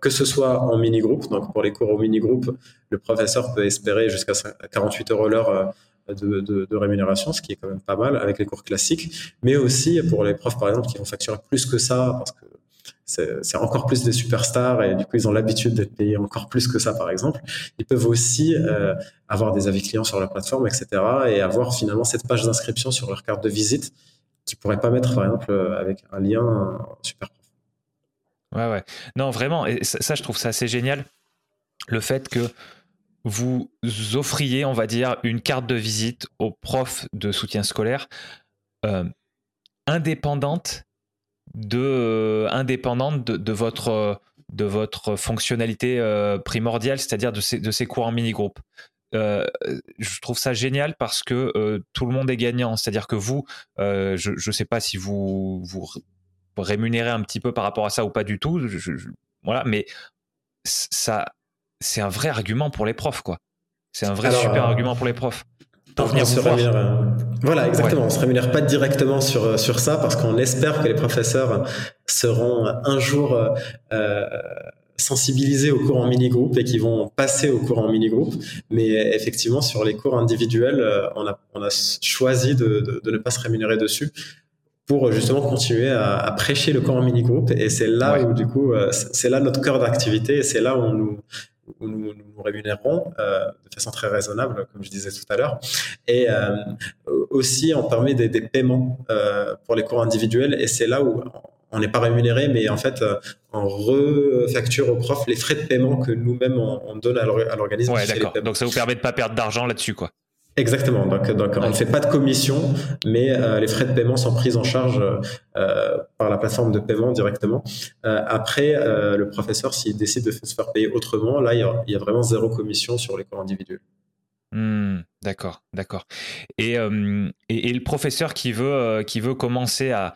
Que ce soit en mini-groupe, donc pour les cours au mini-groupe, le professeur peut espérer jusqu'à 48 euros l'heure de, de, rémunération, ce qui est quand même pas mal avec les cours classiques, mais aussi pour les profs par exemple qui vont facturer plus que ça parce que c'est encore plus des superstars et du coup ils ont l'habitude d'être payés encore plus que ça par exemple. Ils peuvent aussi euh, avoir des avis clients sur la plateforme, etc. et avoir finalement cette page d'inscription sur leur carte de visite qu'ils pourraient pas mettre par exemple euh, avec un lien super prof. Ouais ouais. Non vraiment et ça, je trouve ça assez génial le fait que vous offriez on va dire une carte de visite aux profs de soutien scolaire euh, indépendante de, euh, indépendante de, votre, de votre fonctionnalité euh, primordiale, c'est-à-dire de ces, de ces cours en mini-groupe. Euh, je trouve ça génial parce que tout le monde est gagnant. C'est-à-dire que vous, je ne sais pas si vous vous rémunérez un petit peu par rapport à ça ou pas du tout. voilà, mais ça, c'est un vrai argument pour les profs, quoi. C'est un vrai super argument pour les profs. Euh, voilà, exactement. On se rémunère pas directement sur euh, sur ça parce qu'on espère que les professeurs seront un jour euh, sensibilisés au cours en mini-groupe et qui vont passer au cours en mini-groupe. Mais effectivement, sur les cours individuels, on a, on a choisi de, de, ne pas se rémunérer dessus pour justement continuer à, à prêcher le cours en mini-groupe. Et c'est là où, du coup, c'est là notre cœur d'activité et c'est là où on nous, où nous, nous rémunérons euh, de façon très raisonnable, comme je disais tout à l'heure. Et euh, aussi, on permet des, des paiements euh, pour les cours individuels, et c'est là où on n'est pas rémunéré, mais en fait, on refacture aux profs les frais de paiement que nous-mêmes on, donne à l'organisme. Ouais, d'accord. Donc ça vous permet de pas perdre d'argent là-dessus, quoi. Exactement. Donc, donc on ne fait pas de commission, mais euh, les frais de paiement sont pris en charge euh, par la plateforme de paiement directement. Euh, après, le professeur, s'il décide de se faire payer autrement, là, il y, a, vraiment zéro commission sur les cours individuels. Hmm, d'accord, d'accord. Et, et, le professeur qui veut, qui veut commencer à,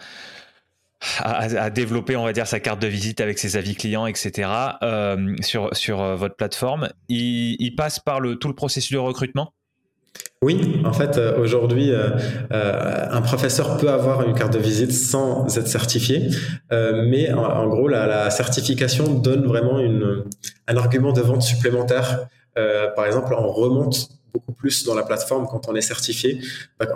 à, développer, on va dire, sa carte de visite avec ses avis clients, etc. sur, sur votre plateforme, il, il passe par le, tout le processus de recrutement? Oui, en fait, euh, aujourd'hui, euh, euh, un professeur peut avoir une carte de visite sans être certifié, mais en, gros, la, certification donne vraiment une, un argument de vente supplémentaire. par exemple, on remonte beaucoup plus dans la plateforme quand on est certifié.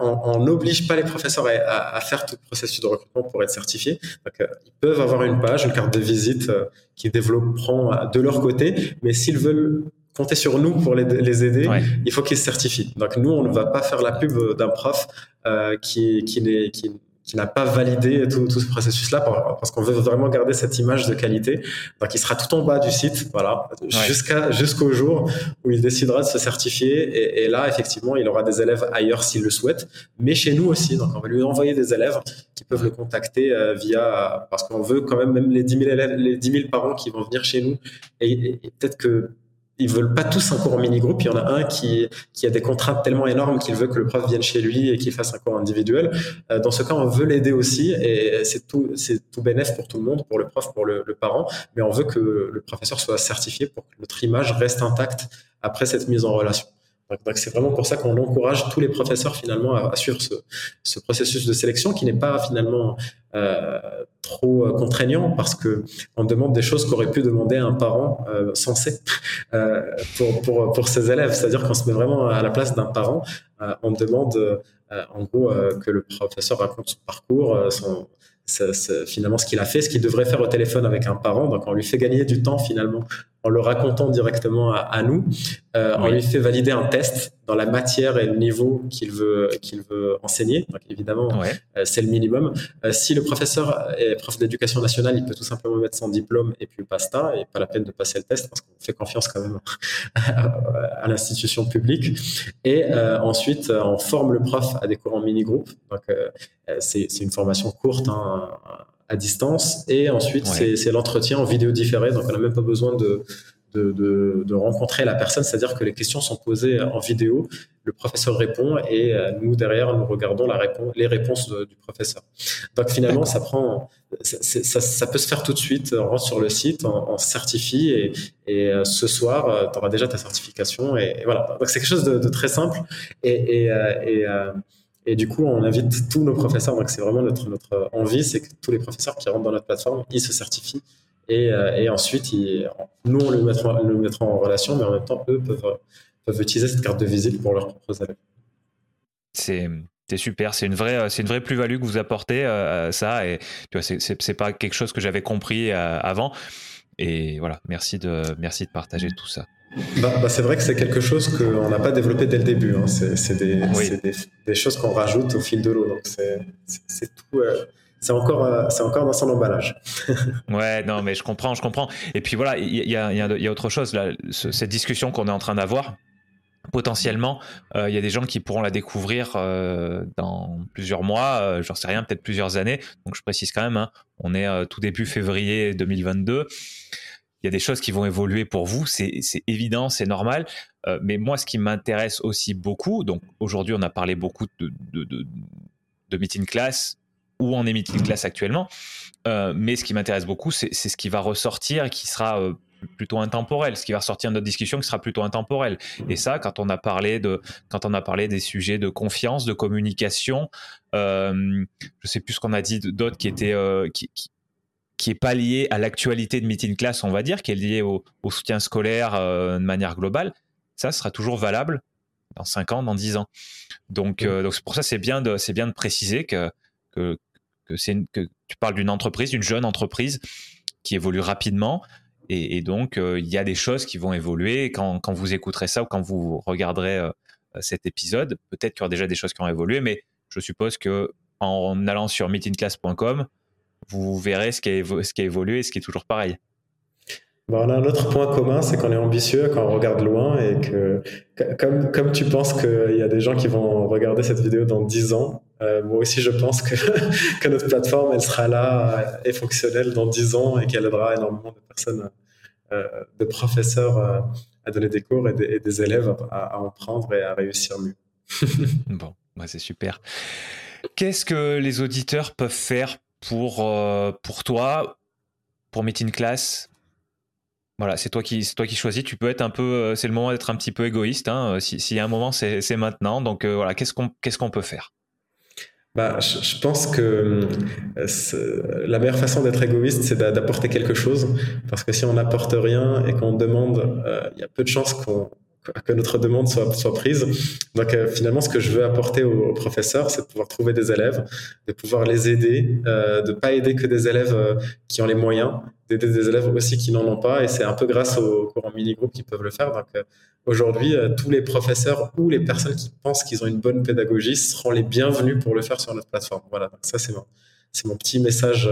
on n'oblige pas les professeurs à, faire tout le processus de recrutement pour être certifiés. ils peuvent avoir une page, une carte de visite qui développeront de leur côté, mais s'ils veulent compter sur nous pour les, les aider, il faut qu'ils se certifient. Donc nous, on ne va pas faire la pub d'un prof euh, qui, qui, n'est, qui, qui n'a pas validé tout, tout ce processus-là parce qu'on veut vraiment garder cette image de qualité. Donc il sera tout en bas du site, voilà, jusqu'à jusqu'au jour où il décidera de se certifier. Et, et, là, effectivement, il aura des élèves ailleurs s'il le souhaite, mais chez nous aussi. Donc on va lui envoyer des élèves qui peuvent le contacter euh, via parce qu'on veut quand même même les 10 000 élèves, les 10 000 parents qui vont venir chez nous. et, et peut-être que ils veulent pas tous un cours en mini-groupe. Il y en a un qui, qui a des contraintes tellement énormes qu'il veut que le prof vienne chez lui et qu'il fasse un cours individuel. Euh, dans ce cas, on veut l'aider aussi et c'est tout, c'est tout bénéf pour tout le monde, pour le prof, pour le, le, parent. Mais on veut que le professeur soit certifié pour que notre image reste intacte après cette mise en relation. Donc c'est vraiment pour ça qu'on encourage tous les professeurs finalement à, suivre ce, ce, processus de sélection qui n'est pas finalement euh, trop euh, contraignant parce que on demande des choses qu'aurait pu demander un parent euh, sensé euh, pour, pour, pour ses élèves. C'est-à-dire qu'on se met vraiment à la place d'un parent. On demande en gros que le professeur raconte son parcours, finalement ce qu'il a fait, ce qu'il devrait faire au téléphone avec un parent. Donc on lui fait gagner du temps finalement en le racontant directement à, nous. Euh, On lui fait valider un test dans la matière et le niveau qu'il veut qu'il veut enseigner. Donc évidemment, euh, c'est le minimum. Euh, si le professeur est prof d'éducation nationale, il peut tout simplement mettre son diplôme et puis basta, et pas la peine de passer le test parce qu'on fait confiance quand même (laughs) à l'institution publique. Et euh, ensuite, on forme le prof à des cours en mini-groupe. Donc c'est une formation courte. Hein, à distance. Et ensuite, c'est l'entretien en vidéo différée. Donc, on n'a même pas besoin de, de, de, rencontrer la personne. C'est-à-dire que les questions sont posées en vidéo, le professeur répond et euh, nous, derrière, nous regardons la réponse, les réponses du professeur. Donc, finalement, ça prend, ça, ça, peut se faire tout de suite. On rentre sur le site, on, certifie et, et, euh, ce soir, euh, tu auras déjà ta certification. Et, voilà. Donc, c'est quelque chose de, très simple. Et, et, et du coup, on invite tous nos professeurs. Donc, c'est vraiment notre, notre envie, c'est que tous les professeurs qui rentrent dans notre plateforme, ils se certifient. Et, euh, et ensuite, ils, nous, on le mettra, le mettra en relation, mais en même temps, eux peuvent, peuvent utiliser cette carte de visite pour leurs propres élèves. C'est, c'est super, c'est une vraie, c'est une vraie plus-value que vous apportez euh, ça. Et tu vois, c'est, c'est, pas quelque chose que j'avais compris euh, avant. Et voilà, merci de, merci de partager tout ça. Bah, bah, c'est vrai que c'est quelque chose qu'on n'a pas développé dès le début. Hein. C'est des, des, des, choses qu'on rajoute au fil de l'eau. Donc c'est tout. Euh, c'est encore, euh, c'est encore dans son emballage. (laughs) ouais, non, mais je comprends, je comprends. Et puis voilà, il y a, autre chose là. cette discussion qu'on est en train d'avoir, potentiellement, euh, il y a des gens qui pourront la découvrir euh, dans plusieurs mois, euh, j'en sais rien, peut-être plusieurs années. Donc je précise quand même, hein, on est tout début février 2022 il y a des choses qui vont évoluer pour vous, c'est évident, c'est normal. Euh, mais moi, ce qui m'intéresse aussi beaucoup, donc aujourd'hui, on a parlé beaucoup de, meeting class, où on est meeting class actuellement, euh, mais ce qui m'intéresse beaucoup, c'est ce qui va ressortir, qui sera euh, plutôt intemporel, ce qui va ressortir de notre discussion qui sera plutôt intemporel. Et ça, quand on a parlé de, quand on a parlé des sujets de confiance, de communication, euh, je sais plus ce qu'on a dit d'autres qui étaient, qui, qui est pas lié à l'actualité de Meeting Class, on va dire, qui est lié au, soutien scolaire euh, de manière globale, ça sera toujours valable dans 5 ans, dans 10 ans. Donc, euh, donc pour ça, c'est bien de, c'est bien de préciser que, que, que, c'est que tu parles d'une entreprise, d'une jeune entreprise qui évolue rapidement. Et, donc, euh, il y a des choses qui vont évoluer. Quand, quand, vous écouterez ça ou quand vous regarderez cet épisode, peut-être qu'il y aura déjà des choses qui ont évolué, mais je suppose que en allant sur meetingclass.com, vous verrez ce qui, a, ce qui a évolué et ce qui est toujours pareil. on a un autre point commun, c'est qu'on est ambitieux quand on regarde loin et que, comme, comme tu penses qu'il y a des gens qui vont regarder cette vidéo dans 10 ans, euh, moi aussi je pense que, (laughs) que, notre plateforme, elle sera là et fonctionnelle dans 10 ans et qu'elle aidera énormément de personnes, euh, de professeurs euh, à donner des cours et des, élèves à, en prendre et à réussir mieux. (laughs) bon, c'est super. Qu'est-ce que les auditeurs peuvent faire pour, pour toi, pour Meeting Class, voilà, c'est toi qui, toi qui choisis. Tu peux être un peu, euh, c'est le moment d'être un petit peu égoïste. Hein. S'il y a un moment, c'est maintenant. Donc euh, voilà, qu'est-ce qu'on qu'est-ce qu'on peut faire? Bah, je, pense que euh, la meilleure façon d'être égoïste, c'est d'apporter quelque chose. Parce que si on n'apporte rien et qu'on demande, il y a peu de chances qu'on que notre demande soit, soit prise. Donc euh, finalement, ce que je veux apporter aux, professeurs, c'est de pouvoir trouver des élèves, de pouvoir les aider, euh, de pas aider que des élèves euh, qui ont les moyens, d'aider des élèves aussi qui n'en ont pas. Et c'est un peu grâce aux cours en mini-groupe qu'ils peuvent le faire. Donc euh, aujourd'hui, tous les professeurs ou les personnes qui pensent qu'ils ont une bonne pédagogie seront les bienvenus pour le faire sur notre plateforme. Voilà, donc ça c'est mon, c'est mon petit message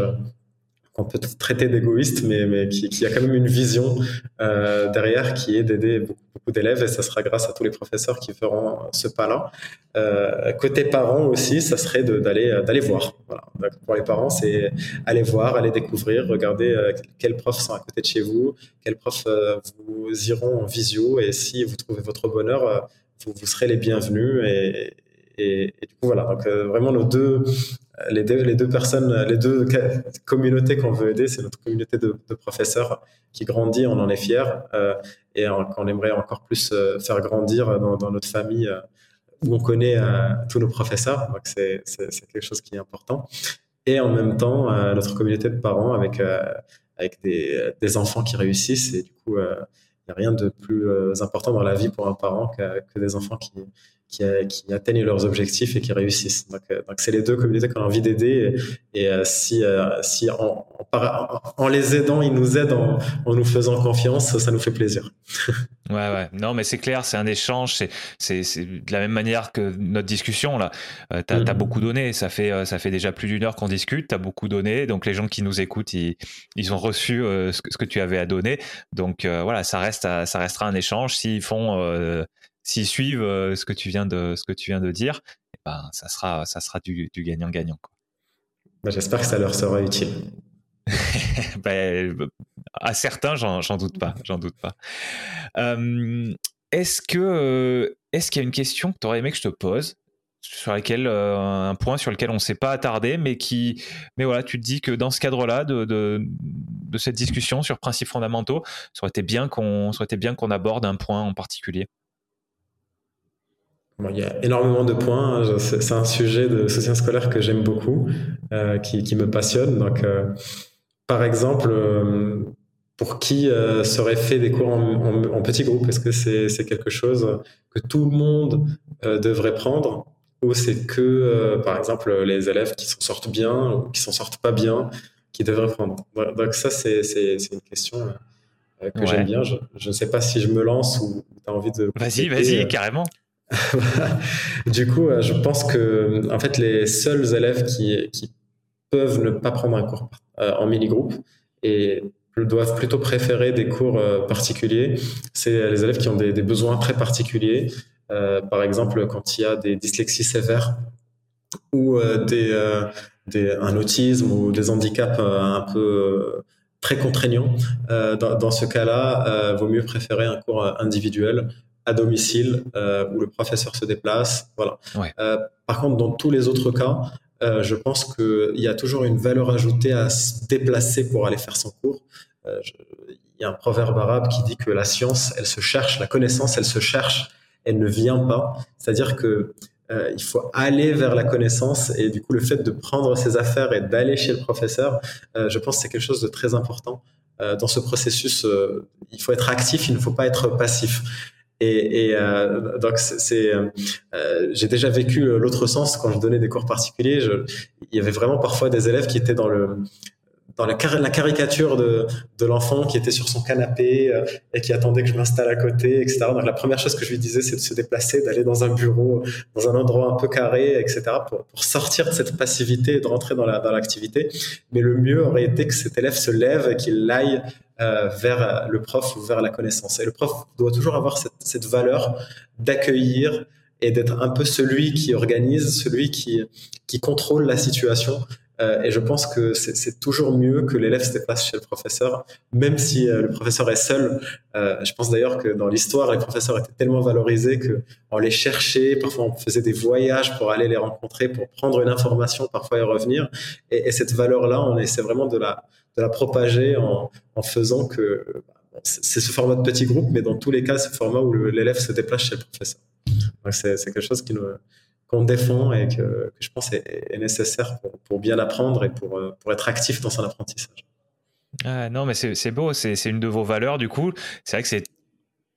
qu'on peut traiter d'égoïste, mais, mais qui, qui, a quand même une vision euh, derrière qui est d'aider beaucoup, d'élèves et ça sera grâce à tous les professeurs qui feront ce pas-là. Euh, côté parents aussi, ça serait d'aller d'aller voir. Voilà. pour les parents, c'est aller voir, aller découvrir, regarder euh, quels profs sont à côté de chez vous, quels profs euh, vous iront en visio et si vous trouvez votre bonheur, euh, vous, vous serez les bienvenus et, et, et, du coup, voilà. Donc, euh, vraiment, nos deux, les deux, les deux personnes, les deux communautés qu'on veut aider, c'est notre communauté de, professeurs qui grandit, on en est fier, euh, et qu'on aimerait encore plus euh, faire grandir dans, notre famille euh, où on connaît tous nos professeurs. Donc, c'est quelque chose qui est important. Et en même temps, notre communauté de parents avec, avec des, des, enfants qui réussissent. Et du coup, il n'y a rien de plus important dans la vie pour un parent que, que des enfants qui, qui, qui, atteignent leurs objectifs et qui réussissent. Donc, euh, donc c'est les deux communautés qu'on a envie d'aider. Et, euh, si, euh, si en, en, les aidant, ils nous aident en, en, nous faisant confiance, ça nous fait plaisir. (laughs) ouais, ouais. Non, mais c'est clair, c'est un échange. C'est, de la même manière que notre discussion là. Euh, t'as, as mm. beaucoup donné. Ça fait, ça fait déjà plus d'une heure qu'on discute. T'as beaucoup donné. Donc les gens qui nous écoutent, ils, ils ont reçu ce que, ce, que, tu avais à donner. Donc voilà, ça reste, ça restera un échange. S'ils font s'ils suivent euh, ce que tu viens de ce que tu viens de dire, eh ben ça sera ça sera du gagnant-gagnant. Bah, j'espère que ça leur sera utile. (laughs) ben, à certains, j'en doute pas, j'en doute pas. Euh, est-ce que euh, est-ce qu'il y a une question que tu aurais aimé que je te pose sur laquelle un point sur lequel on ne s'est pas attardé, mais qui, mais voilà, tu te dis que dans ce cadre-là de, de, de, cette discussion sur principes fondamentaux, ça aurait été bien qu'on, bien qu'on aborde un point en particulier? Il y a énormément de points. Hein. C'est un sujet de soutien scolaire que j'aime beaucoup, euh, qui, qui, me passionne. Donc, euh, par exemple, euh, pour qui euh, serait fait des cours en, en, petits groupes? Est-ce que c'est quelque chose que tout le monde devrait prendre? Ou c'est que, par exemple, les élèves qui s'en sortent bien ou qui s'en sortent pas bien qui devraient prendre? Donc ça, c'est une question que j'aime bien. Je ne sais pas si je me lance ou tu as envie de... Vas-y, vas-y, carrément. (laughs) du coup, euh, je pense que en fait, les seuls élèves qui, peuvent ne pas prendre un cours euh, en mini-groupe et doivent plutôt préférer des cours euh, particuliers, c'est les élèves qui ont des, besoins très particuliers. par exemple, quand il y a des dyslexies sévères ou un autisme ou des handicaps un peu très contraignants. dans, dans, ce cas-là, vaut mieux préférer un cours individuel à domicile euh, où le professeur se déplace. Voilà. Euh, par contre, dans tous les autres cas, euh, je pense qu'il y a toujours une valeur ajoutée à se déplacer pour aller faire son cours. Il y a un proverbe arabe qui dit que la science, elle se cherche, la connaissance, elle se cherche, elle ne vient pas. C'est-à-dire que il faut aller vers la connaissance et du coup le fait de prendre ses affaires et d'aller chez le professeur, je pense que c'est quelque chose de très important dans ce processus. il faut être actif, il ne faut pas être passif. Et, euh, donc c'est, euh, j'ai déjà vécu l'autre sens quand je donnais des cours particuliers. Il y avait vraiment parfois des élèves qui étaient dans le dans la, caricature de, l'enfant qui était sur son canapé euh, et qui attendait que je m'installe à côté, etc. Donc la première chose que je lui disais, c'est de se déplacer, d'aller dans un bureau, dans un endroit un peu carré, etc. pour, sortir de cette passivité et de rentrer dans l'activité. Mais le mieux aurait été que cet élève se lève et qu'il aille vers le prof ou vers la connaissance. Et le prof doit toujours avoir cette, valeur d'accueillir et d'être un peu celui qui organise, celui qui, qui contrôle la situation. Euh, et je pense que c'est toujours mieux que l'élève se déplace chez le professeur, même si euh, le professeur est seul. Euh, je pense d'ailleurs que dans l'histoire, les professeurs étaient tellement valorisés que on les cherchait. Parfois, on faisait des voyages pour aller les rencontrer, pour prendre une information, parfois y revenir. Et, et cette valeur-là, on essaie vraiment de la, de la propager en, en faisant que c'est ce format de petit groupe, mais dans tous les cas, ce format où l'élève se déplace chez le professeur. c'est quelque chose qu'on défend et que, je pense est, nécessaire pour, bien apprendre et pour, euh, pour être actif dans son apprentissage. Ah, non, mais c'est beau, c'est une de vos valeurs du coup. C'est vrai que c'est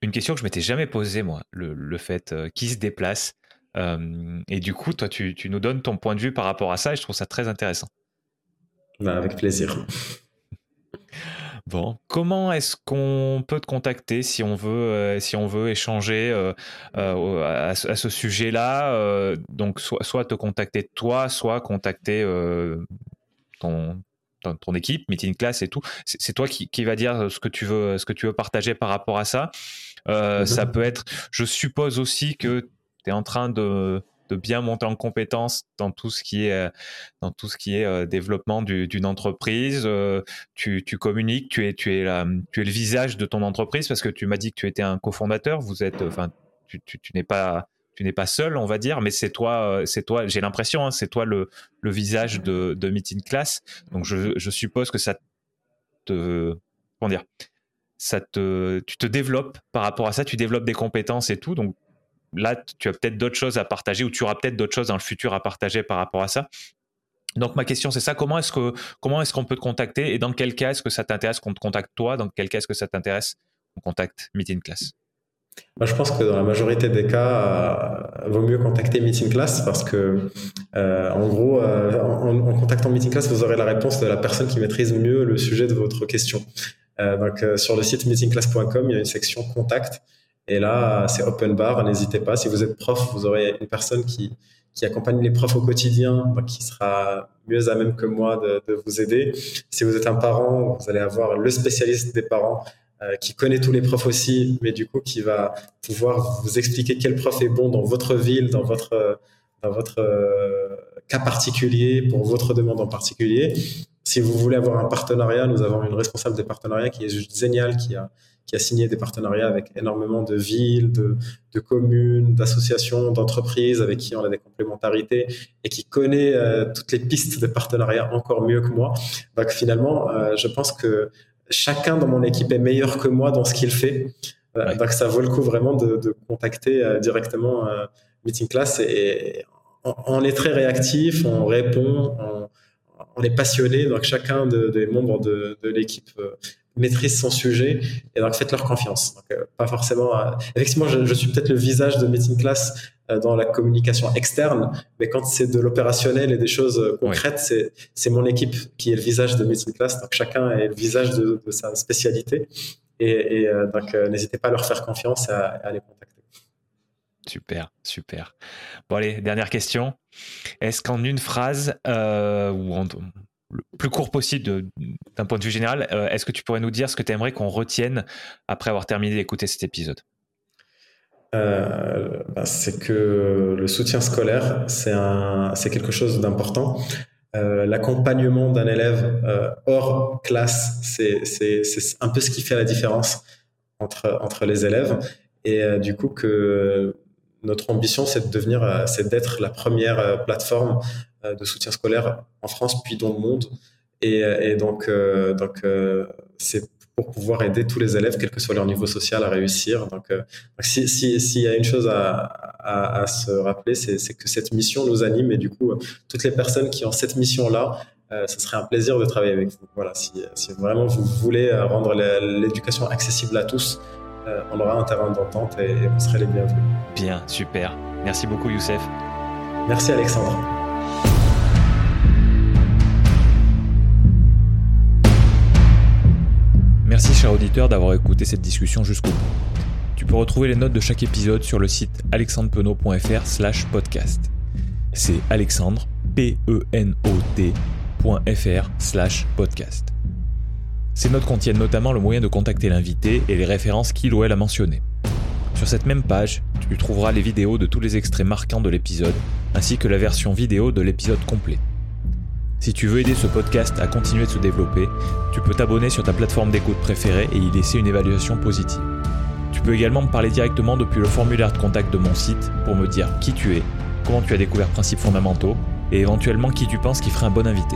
une question que je m'étais jamais posée, moi, le, le fait euh, qui se déplace. Euh, et du coup, toi, tu, tu, nous donnes ton point de vue par rapport à ça et je trouve ça très intéressant. Bah, avec plaisir. Bon, comment est-ce qu'on peut te contacter si on veut, euh, si on veut échanger euh, euh, à, ce sujet-là Donc, soit, soit, te contacter toi, soit contacter ton, ton, équipe, meeting class et tout. C'est toi qui, qui, va dire ce que tu veux, ce que tu veux partager par rapport à ça. Ça peut être, je suppose aussi que tu es en train de de bien monter en compétence dans tout ce qui est euh, dans tout ce euh, développement d'une entreprise. Euh, tu, communiques, tu es le visage de ton entreprise parce que tu m'as dit que tu étais un cofondateur. Vous êtes enfin tu, n'es pas seul, on va dire, mais c'est toi, c'est toi. J'ai l'impression, hein, c'est toi le, visage de, de Meeting Class. Donc je, suppose que ça te comment dire, ça te, tu te développes par rapport à ça, tu développes des compétences et tout. Là, tu as peut-être d'autres choses à partager ou tu auras peut-être d'autres choses dans le futur à partager par rapport à ça. Donc ma question c'est ça, comment est-ce que comment est-ce qu'on peut te contacter et dans quel cas est-ce que ça t'intéresse qu'on te contacte toi, dans quel cas est-ce que ça t'intéresse qu'on contacte Meeting Class? Moi, je pense que dans la majorité des cas, euh, vaut mieux contacter Meeting Class parce que, euh, en gros, euh, en, contactant Meeting Class, vous aurez la réponse de la personne qui maîtrise mieux le sujet de votre question. donc, sur le site meetingclass.com, il y a une section Contact et là, c'est open bar, n'hésitez pas. Si vous êtes prof, vous aurez une personne qui, qui accompagne les profs au quotidien, qui sera mieux à même que moi de, vous aider. Si vous êtes un parent, vous allez avoir le spécialiste des parents euh, qui connaît tous les profs aussi, mais du coup qui va pouvoir vous expliquer quel prof est bon dans votre ville, dans votre, votre euh, cas particulier, pour votre demande en particulier. Si vous voulez avoir un partenariat, nous avons une responsable des partenariats qui est juste géniale, qui a qui a signé des partenariats avec énormément de villes, de, de communes, d'associations, d'entreprises avec qui on a des complémentarités et qui connaît euh, toutes les pistes de partenariat encore mieux que moi. Donc finalement, euh, je pense que chacun dans mon équipe est meilleur que moi dans ce qu'il fait. Euh, donc ça vaut le coup vraiment de, de contacter directement Meeting Class et, on, est très réactif, on répond, on, on est passionné. Donc chacun des membres de, de l'équipe maîtrisent son sujet et donc faites leur confiance. Donc, euh, pas forcément. Euh, effectivement, je, je suis peut-être le visage de Meeting Class euh, dans la communication externe, mais quand c'est de l'opérationnel et des choses concrètes, c'est c'est mon équipe qui est le visage de Meeting Class. Donc chacun est le visage de, de sa spécialité et, et donc n'hésitez pas à leur faire confiance et à, à les contacter. Super, super. Bon allez, dernière question. Est-ce qu'en une phrase euh, ou en, le plus court possible d'un point de vue général, euh, est-ce que tu pourrais nous dire ce que tu aimerais qu'on retienne après avoir terminé d'écouter cet épisode? Euh, bah, c'est que le soutien scolaire, c'est quelque chose d'important. Euh, l'accompagnement d'un élève hors classe, c'est un peu ce qui fait la différence entre, entre les élèves. Et du coup, que notre ambition, c'est de devenir, c'est d'être la première plateforme de soutien scolaire en France puis dans le monde. Et, euh, donc, euh, donc c'est pour pouvoir aider tous les élèves, quel que soit leur niveau social, à réussir. Donc, s'il si, y a une chose à, à, se rappeler, c'est que cette mission nous anime et du coup, toutes les personnes qui ont cette mission-là, ce serait un plaisir de travailler avec vous. Voilà, si, si vraiment vous voulez rendre l'éducation accessible à tous, on aura un terrain d'entente et, et vous serez les bienvenus. Bien, super. Merci beaucoup, Youssef. Merci, Alexandre. Merci cher auditeur d'avoir écouté cette discussion jusqu'au bout. Tu peux retrouver les notes de chaque épisode sur le site alexandrepenot.fr slash podcast. C'est alexandre, p e n o slash podcast. Ces notes contiennent notamment le moyen de contacter l'invité et les références qu'il ou elle a mentionnées. Sur cette même page, tu trouveras les vidéos de tous les extraits marquants de l'épisode, ainsi que la version vidéo de l'épisode complet. Si tu veux aider ce podcast à continuer de se développer, tu peux t'abonner sur ta plateforme d'écoute préférée et y laisser une évaluation positive. Tu peux également me parler directement depuis le formulaire de contact de mon site pour me dire qui tu es, comment tu as découvert Principes fondamentaux et éventuellement qui tu penses qui ferait un bon invité.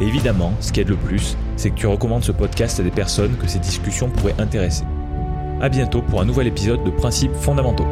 Évidemment, ce qui aide le plus, c'est que tu recommandes ce podcast à des personnes que ces discussions pourraient intéresser. A bientôt pour un nouvel épisode de Principes fondamentaux.